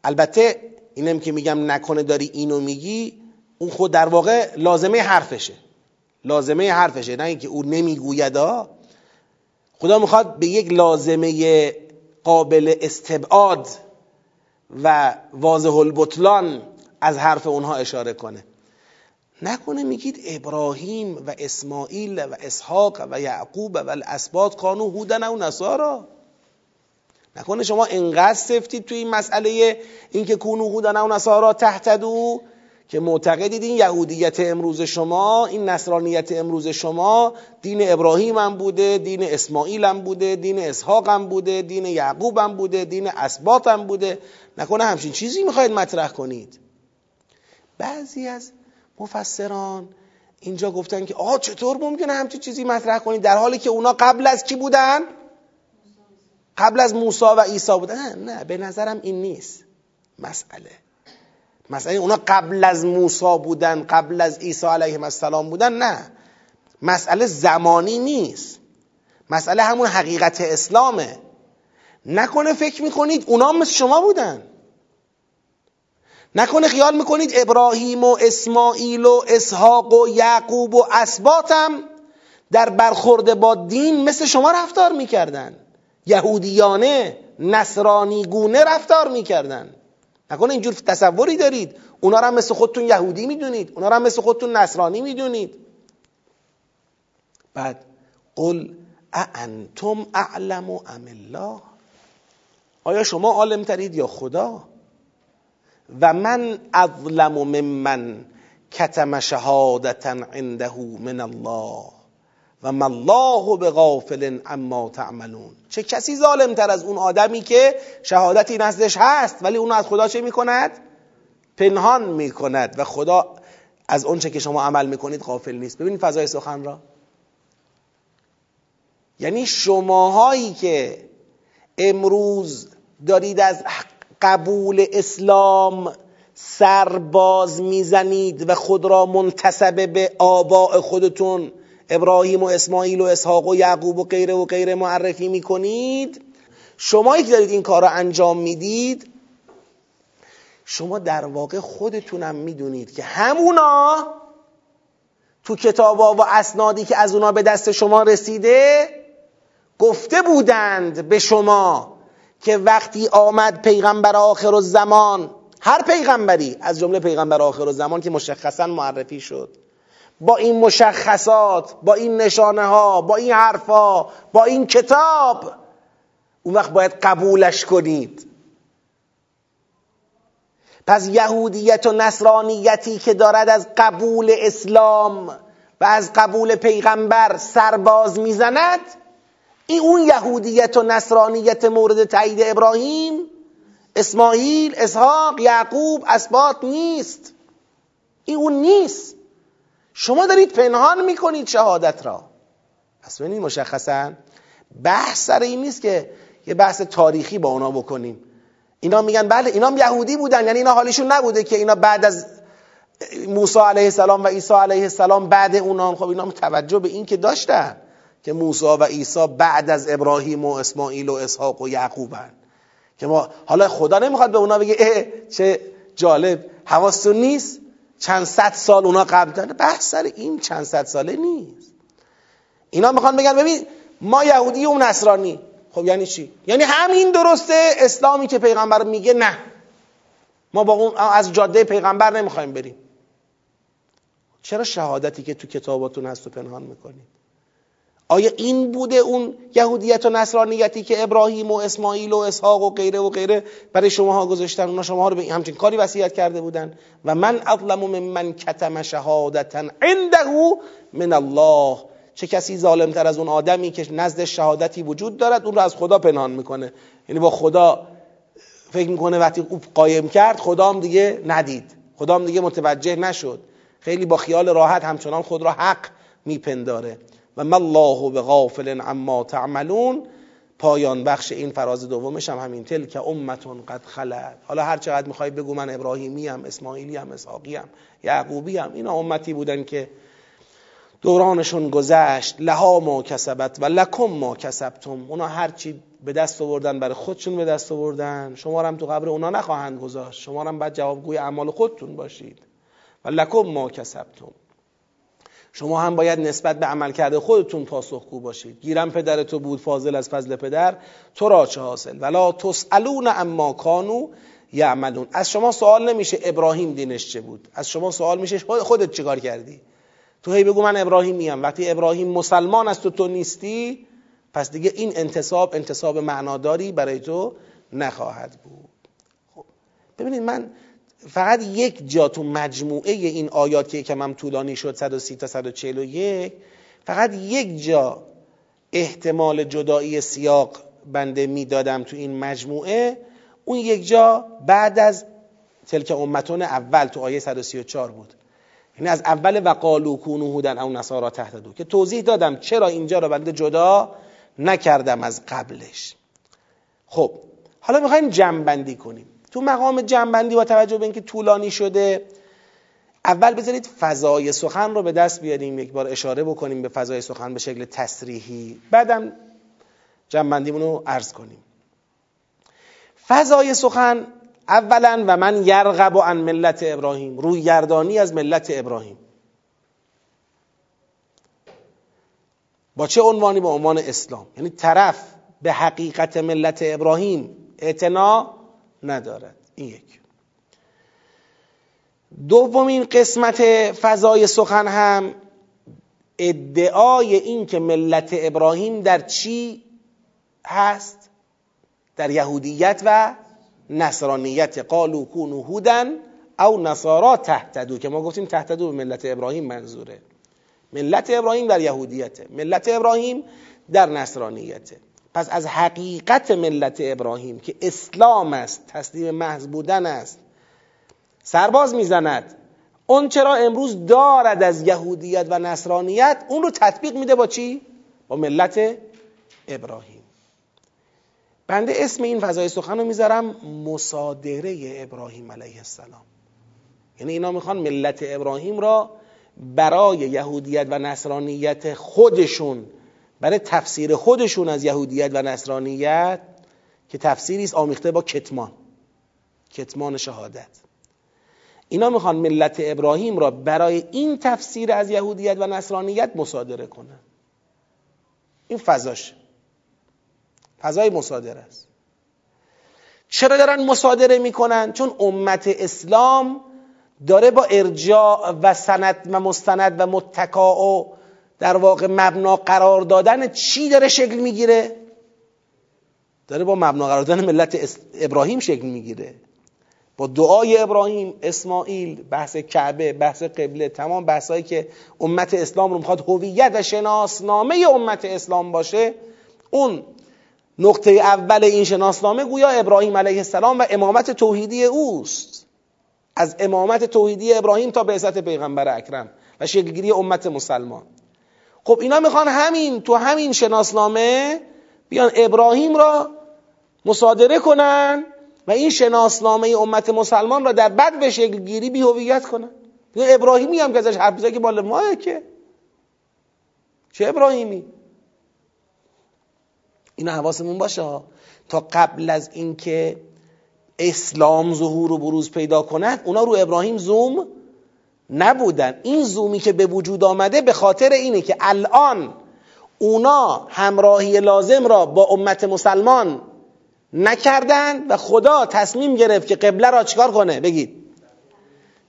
البته اینم که میگم نکنه داری اینو میگی اون خود در واقع لازمه حرفشه. لازمه حرفشه نه اینکه او نمی‌گوید خدا می‌خواد به یک لازمه قابل استبعاد و واضح البطلان از حرف اونها اشاره کنه. نکنه میگید ابراهیم و اسماعیل و اسحاق و یعقوب و الاسباط کانو هودن و نصارا. نکنه شما انقدر سفتید توی این مسئله اینکه کونو هودن و نصارا تحتدو که معتقدید این یهودیت امروز شما این نصرانیت امروز شما دین ابراهیم هم بوده دین اسماعیل هم بوده دین اسحاق هم بوده دین یعقوب هم بوده دین اسباط هم بوده. نکنه همچین چیزی می‌خواید مطرح کنید. بعضی از مفسران اینجا گفتن که آه چطور ممکنه همچین چیزی مطرح کنید در حالی که اونا قبل از کی بودن؟ قبل از موسی و عیسی بودن. نه, نه به نظرم این نیست. مسئله. مسئله اونا قبل از موسی بودن قبل از عیسی علیه السلام بودن نه. مسئله زمانی نیست. مسئله همون حقیقت اسلامه. نکنه فکر می‌کنید اونا مثل شما بودن. نکنه خیال می‌کنید ابراهیم و اسماعیل و اسحاق و یعقوب و اسباتم در برخورد با دین مثل شما رفتار می‌کردن. یهودیانه نصرانی گونه رفتار می‌کردن. نکنه اینجور تصوری دارید. اونا هم مثل خودتون یهودی می‌دونید. اونا هم مثل خودتون نصرانی می‌دونید. بعد قل اانتم اعلم ام الله؟ آیا شما عالم ترید یا خدا؟ و من اظلم ممن کتم شهادتا عنده من الله و ما الله به غافل اما تعملون. چه کسی ظالم تر از اون آدمی که شهادتی نزدش هست ولی اونو از خدا چه می‌کند؟ پنهان می‌کند و خدا از اونچه که شما عمل می‌کنید غافل نیست. ببینید فضای سخن را. یعنی شماهایی که امروز دارید از قبول اسلام سرباز می‌زنید و خود را منتصب به آباء خودتون. ابراهیم و اسماعیل و اسحاق و یعقوب و غیره و غیره معرفی می‌کنید. شما که دارید این کار را انجام می‌دید شما در واقع خودتونم می‌دونید که همونا تو کتابا و اسنادی که از اونا به دست شما رسیده گفته بودند به شما که وقتی آمد پیغمبر آخر الزمان هر پیغمبری از جمله پیغمبر آخر الزمان که مشخصا معرفی شد. با این مشخصات با این نشانه ها با این حرفا با این کتاب اون وقت باید قبولش کنید. پس یهودیت و نصرانیتی که دارد از قبول اسلام و از قبول پیغمبر سرباز می‌زند این اون یهودیت و نصرانیت مورد تایید ابراهیم اسماعیل اسحاق یعقوب اسباط نیست. این اون نیست. شما دارید پنهان می‌کنید شهادت را. پس ببینید مشخصا بحث سر این نیست که یه بحث تاریخی با اونا بکنیم. اینا میگن بله اینا یهودی بودن یعنی اینا حالشون نبوده که اینا بعد از موسی علیه السلام و عیسی علیه السلام بعد اونا. خب اینا توجه به این که داشتن. که موسی و عیسی بعد از ابراهیم و اسماعیل و اسحاق و یعقوبن. که ما حالا خدا نمی‌خواد به اونا بگه اه چه جالب. حواستون نیست؟ چند صد سال اونا قبل داره بحث سر این چند صد ساله نیست. اینا می‌خوان بگن ببین ما یهودی و نصرانی. خب یعنی چی؟ یعنی همین درسته اسلامی که پیغمبر میگه؟ نه. ما با اون از جاده پیغمبر نمی‌خوایم بریم. چرا شهادتی که تو کتاباتون هست و پنهان می‌کنید؟ آیا این بوده اون یهودیت و نصرانیتی که ابراهیم و اسماعیل و اسحاق و غیره و غیره برای شماها گذاشتن؟ اونا شما رو به همچین کاری وصیت کرده بودن. و من اظلم من من کتم شهادتا عنده من الله. چه کسی ظالمتر از اون آدمی که نزد شهادتی وجود دارد اون رو از خدا پنهان می‌کنه. یعنی با خدا فکر می‌کنه وقتی او قایم کرد خدا هم دیگه ندید. خدا هم دیگه متوجه نشد. خیلی با خیال راحت همچنان خود را حق میپنداره. و ما الله به غافل عما تعملون. پایان بخش این فراز دومش هم همین. تل که امتون قد خلد حالا هر چقدر می‌خوای بگو من ابراهیمی هم اسماعیلی هم اسحاقی هم یعقوبی هم اینا امتی بودن که دورانشون گذشت. لها ما کسبت و لکم ما کسبتم. اونا هرچی به دست آوردن برای خودشون به دست آوردن. شما هم تو قبر اونا نخواهند گذاشت. شما هم بعد جوابگوی اعمال خودتون باشید. و لکم ما کسبتم. شما هم باید نسبت به عمل کرده خودتون پاسخگو باشید. گیرم پدر تو بود فاضل از فضل پدر. تو را چه حاصل؟ ولا تسالون اما کانو یعملون. از شما سوال نمیشه ابراهیم دینش چه بود. از شما سوال میشه خودت چیکار کردی؟ تو هی بگو من ابراهیمیم وقتی ابراهیم مسلمان است و تو نیستی پس دیگه این انتصاب انتصاب معناداری برای تو نخواهد بود. خب ببینید من فقط یک جا تو مجموعه این آیات که یکم هم طولانی شد 130 تا 141 فقط یک جا احتمال جدایی سیاق بنده می‌دادم تو این مجموعه. اون یک جا بعد از تلک امتون اول تو آیه 134 بود. یعنی از اول وقالو کونو هودن او نصارا تحت دو که توضیح دادم چرا اینجا رو بنده جدا نکردم از قبلش. خب حالا می‌خوایم جمع کنیم. تو مقام جنبندی با توجه به اینکه طولانی شده اول بذارید فضای سخن رو به دست بیاریم یک بار اشاره بکنیم به فضای سخن به شکل تصریحی. بعدم جنبندیمون رو عرض کنیم. فضای سخن اولا و من یرغب عن ملت ابراهیم روی گردانی از ملت ابراهیم. با چه عنوانی؟ با عنوان اسلام. یعنی طرف به حقیقت ملت ابراهیم. اعتنا ندارد. این یک. دومین قسمت فضای سخن هم ادعای این که ملت ابراهیم در چی هست؟ در یهودیت و نصرانیت. قالو کونو هودن او نصارا تهتدو که ما گفتیم تهتدو به ملت ابراهیم منظوره. ملت ابراهیم در یهودیته. ملت ابراهیم در نصرانیته. پس از حقیقت ملت ابراهیم که اسلام است تسلیم محض بودن است سرباز می‌زند. اون چرا امروز دارد از یهودیت و نصرانیت اون رو تطبیق میده با چی؟ با ملت ابراهیم. بنده اسم این فضای سخن رو می‌ذارم مصادره ابراهیم علیه السلام. یعنی اینا می‌خوان ملت ابراهیم را برای یهودیت و نصرانیت خودشون برای تفسیر خودشون از یهودیت و نصرانیت که تفسیری است آمیخته با کتمان. کتمان شهادت. اینا می‌خوان ملت ابراهیم را برای این تفسیر از یهودیت و نصرانیت مصادره کنن. این فضاش. فضای مصادره است. چرا دارن مصادره می‌کنن؟ چون امت اسلام داره با ارجاع و سند و مستند و متکا و در واقع مبنا قرار دادن چی داره شکل می‌گیره؟ داره با مبنا قرار دادن ملت ابراهیم شکل می‌گیره. با دعای ابراهیم اسماعیل بحث کعبه بحث قبله تمام بحثایی که امت اسلام رو می‌خواد هویت و شناسنامه امت اسلام باشه اون نقطه اول این شناسنامه گویا ابراهیم علیه السلام و امامت توحیدی اوست. از امامت توحیدی ابراهیم تا بعثت پیغمبر اکرم و شکلگیری امت مسلمان. خب اینا می‌خوان همین تو همین شناسنامه بیان ابراهیم را مصادره کنن و این شناسنامه امت مسلمان را در بد به شکل گیری بی هویت کنن. ابراهیمی هم که ازش حرف که مال ماه که؟ چه ابراهیمی؟ اینا حواسمون باشه تا قبل از اینکه اسلام ظهور و بروز پیدا کند اونا رو ابراهیم زوم نبودن. این زومی که به وجود آمده به خاطر اینه که الان اونا همراهی لازم را با امت مسلمان نکردن و خدا تصمیم گرفت که قبله را چکار کنه؟ بگید.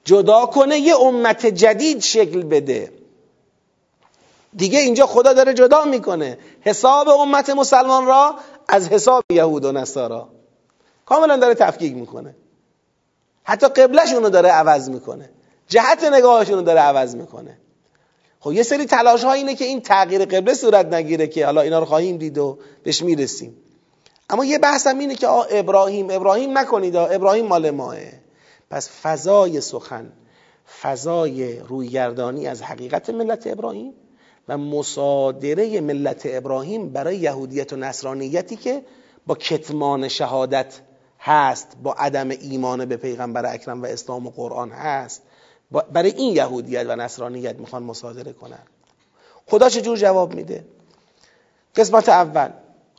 جدا کنه یه امت جدید شکل بده. دیگه اینجا خدا داره جدا می‌کنه. حساب امت مسلمان را از حساب یهود و نصارا. کاملا داره تفکیک می‌کنه. حتی قبلشون رو داره عوض می‌کنه. جهت نگاهشون رو داره عوض می‌کنه. خب یه سری تلاش ها اینه که این تغییر قبله صورت نگیره که حالا اینا رو خواهیم دید و بهش می‌رسیم. اما یه بحثم اینه که آه ابراهیم ابراهیم نکنید ابراهیم مال ماه پس فضای سخن فضای رویگردانی از حقیقت ملت ابراهیم و مصادره ملت ابراهیم برای یهودیت و نصرانیتی که با کتمان شهادت هست با عدم ایمان به پیغمبر اکرم و اسلام و قرآن هست. برای این یهودیت و نصرانیت می‌خوان مصادره کنن. خدا چجور جواب میده؟ قسمت اول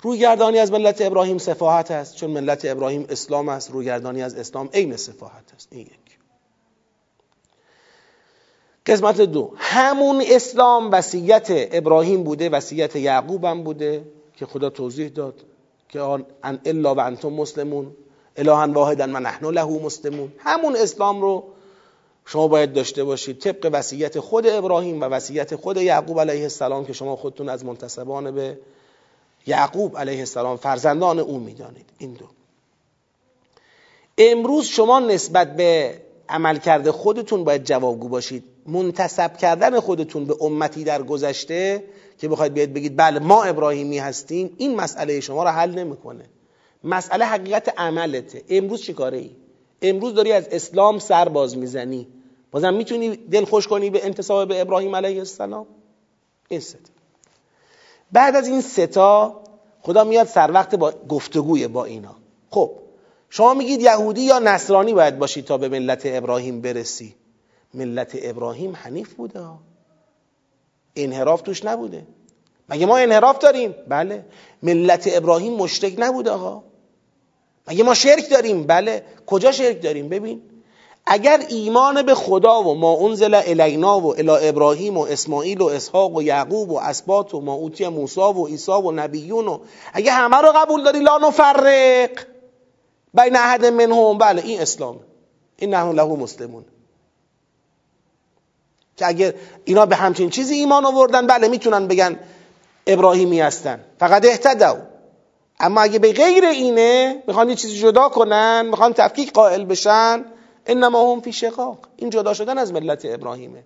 رویگردانی از ملت ابراهیم سفاحت است چون ملت ابراهیم اسلام است رویگردانی از اسلام عین سفاحت است. این یک. قسمت دو همون اسلام وصیت ابراهیم بوده وصیت یعقوب هم بوده که خدا توضیح داد که آن ان الا و انتم مسلمون الها واحدا و نحن له مسلمون. همون اسلام رو شما باید داشته باشید طبق وصیت خود ابراهیم و وصیت خود یعقوب علیه السلام که شما خودتون از منتسبان به یعقوب علیه السلام فرزندان او می‌دانید. این دو. امروز شما نسبت به عمل کرده خودتون باید جوابگو باشید. منتصب کردن خودتون به امتی در گذشته که بخواید بیاید بگید بله ما ابراهیمی هستیم این مسئله شما را حل نمی‌کنه. مسئله حقیقت عملته. امروز چی کاره ای؟ امروز داری از اسلام سر باز می‌زنی. بازم می‌تونی دل خوش کنی به انتصاب به ابراهیم علیه السلام؟ این ستا بعد از این ستا خدا میاد سر وقت با گفتگوی با اینا. خب شما میگید یهودی یا نصرانی باید باشی تا به ملت ابراهیم برسی؟ ملت ابراهیم حنیف بوده انحراف توش نبوده. مگه ما انحراف داریم؟ بله. ملت ابراهیم مشرک نبوده ها. مگه ما شرک داریم؟ بله. کجا شرک داریم؟ ببین اگر ایمان به خدا و ما انزل الینا و الی ابراهیم و اسماعیل و اسحاق و یعقوب و اسبات و ما اوتی موسی و عیسی و نبیون و اگه همه رو قبول داری لا نفرق بین احد منهم. بله این اسلام. این نحن له مسلمون. که اگر اینا به همچین چیزی ایمان آوردن بله می‌تونن بگن ابراهیمی هستن. فقط اهتدوا. اما اگه به غیر اینه می‌خوان یه چیزی جدا کنن می‌خوان تفکیک قائل بشن انما هم فی شقاق. این جدا شدن از ملت ابراهیمه.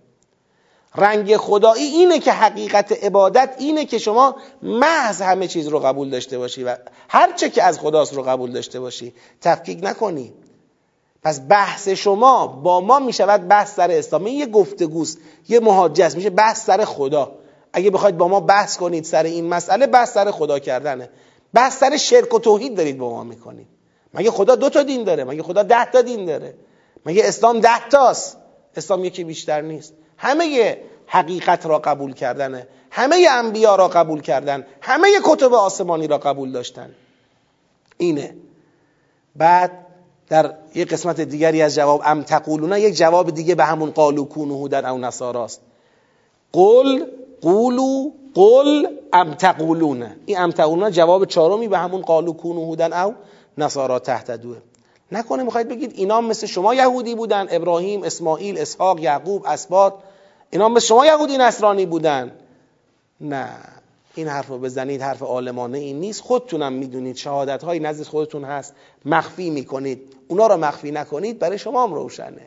رنگ خدایی اینه که حقیقت عبادت اینه که شما محض همه چیز رو قبول داشته باشی و هر چه که از خداست رو قبول داشته باشی. تفکیک نکنی. پس بحث شما با ما می‌شود بحث سر اسلام. این یه گفتگوست. یه محاجست میشه. بحث سر خدا. اگه بخواید با ما بحث کنید سر این مسئله بحث سر خدا کردنه. سر شرک و توحید دارید با ما می‌کنید. مگه خدا دو تا دین داره؟ مگه خدا ده تا دین داره؟ مگه اسلام ده تاست؟ اسلام یکی بیشتر نیست. همه حقیقت را قبول کردنه همه انبیا را قبول کردن همه کتب آسمانی را قبول داشتن. اینه. بعد در یک قسمت دیگری از جواب ام تقولون یک جواب دیگه به همون قالو کونو در او نصاراست. قل قولو قل ام تقولون. این ام تقولون جواب چهارمی به همون قالو کونو هودن او نصارا تحت دوه. نکنه می‌خواید بگید اینا مثل شما یهودی بودن ابراهیم اسماعیل اسحاق یعقوب اسباط. اینا مثل شما یهودی نصرانی بودن. نه. این حرف رو بزنید حرف عالمانه این نیست. خودتونم می‌دونید شهادت های نزد خودتون هست. مخفی می‌کنید. اونا رو مخفی نکنید برای شما هم روشنه.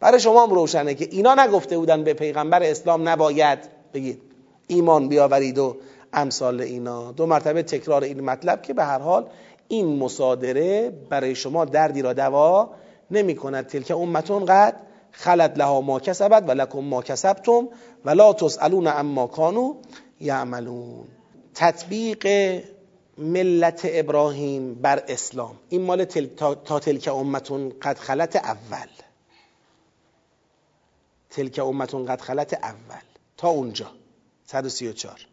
برای شما هم روشنه که اینا نگفته بودن به پیغمبر اسلام نباید. بگید. ایمان بیاورید و امثال اینا. دو مرتبه تکرار این مطلب که به هر حال این مصادره برای شما دردی را دوا نمی کند تلک امتون قد خلت لها ما کسبت و لکم ما کسبتم و لا تسالون اما کانو یعملون. تطبیق ملت ابراهیم بر اسلام. این مال تل... تا... تا تلک امتون قد خلت اول. تلک امتون قد خلت اول. تا اونجا. 134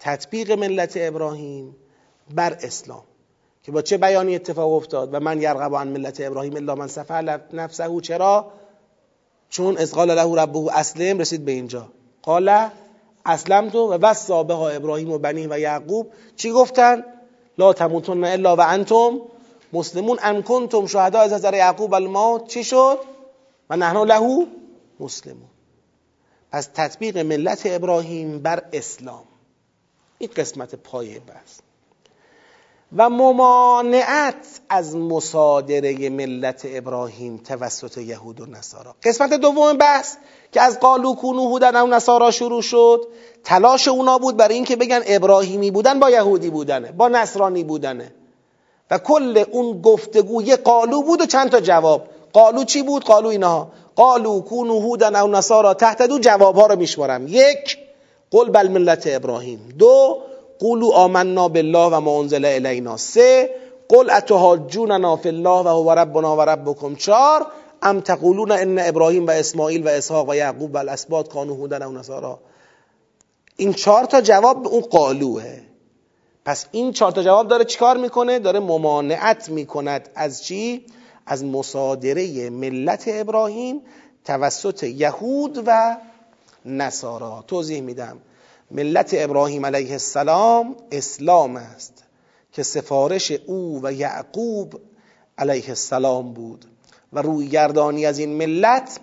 تطبیق ملت ابراهیم بر اسلام که با چه بیانی اتفاق افتاد و من یرغب عن ملت ابراهیم الا من سفه نفسه. چرا؟ چون از قال له ربه اسلم رسید به اینجا. قال اسلم تو و وصا ها ابراهیم و بنی و یعقوب. چی گفتن؟ لا تموتن الا و انتم مسلمون. ام کنتم شهدا از نظر یعقوب الموت. چی شد؟ و نحن له مسلمون. پس تطبیق ملت ابراهیم بر اسلام. این قسمت پایه بس و ممانعت از مصادره ملت ابراهیم توسط یهود و نصارا. قسمت دوم بحث که از قالو کونو هودن او نصارا شروع شد. تلاش اونا بود برای اینکه بگن ابراهیمی بودن با یهودی بودنه با نصرانی بودنه. و کل اون گفتگو یه قالو بود و چند تا جواب. قالو چی بود؟ قالو اینها. قالو کونو هودن او نصارا تحت دو جواب ها رو میشمارم. یک قل بل ملت ابراهیم. دو قولو آمنا بالله و ما انزل الینا. سه قل اتحاجوننا فی الله و هو ربنا و ربکم. چار ام تقولون ان ابراهیم و اسماعیل و اسحاق و یعقوب و الاسباط کانو هودن و نصارا این چهار تا جواب اون قالوه. پس این چهار تا جواب داره چیکار می‌کنه؟ داره ممانعت می‌کند از چی؟ از مصادره ملت ابراهیم توسط یهود و نصارا. توضیح میدم. ملت ابراهیم علیه السلام اسلام است که سفارش او و یعقوب علیه السلام بود و روی گردانی از این ملت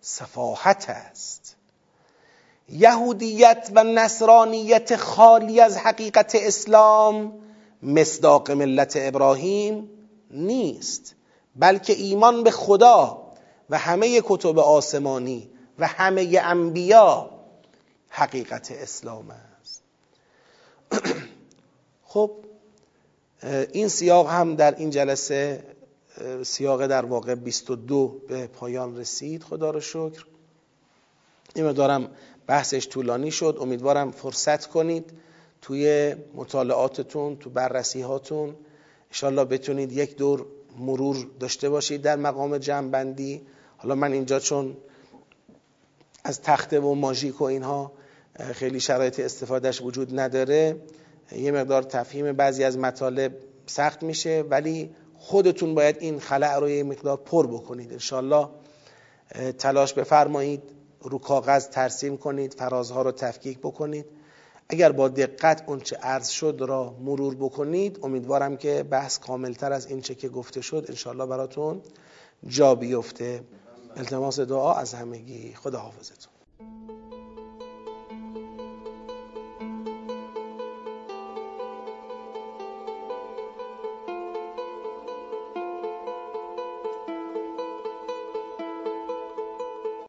صفاحت است. یهودیت و نصرانیت خالی از حقیقت اسلام مصداق ملت ابراهیم نیست بلکه ایمان به خدا و همه کتب آسمانی و همه انبیا حقیقت اسلام است. خب این سیاق هم در این جلسه سیاق در واقع 22 به پایان رسید. خدا رو شکر. این دارم بحثش طولانی شد. امیدوارم فرصت کنید توی مطالعاتتون تو بررسی هاتون انشالله بتونید یک دور مرور داشته باشید در مقام جمعبندی. حالا من اینجا چون از تخته و ماژیک و اینها خیلی شرایط استفادهش وجود نداره. یه مقدار تفهیم بعضی از مطالب سخت میشه ولی خودتون باید این خلع رو یه مقدار پر بکنید. انشالله تلاش بفرمایید رو کاغذ ترسیم کنید فرازها رو تفکیک بکنید. اگر با دقت اونچه عرض شد را مرور بکنید امیدوارم که بحث کاملتر از این چه که گفته شد انشالله براتون جا بیفته. التماس دعا از همگی. خدا حافظتون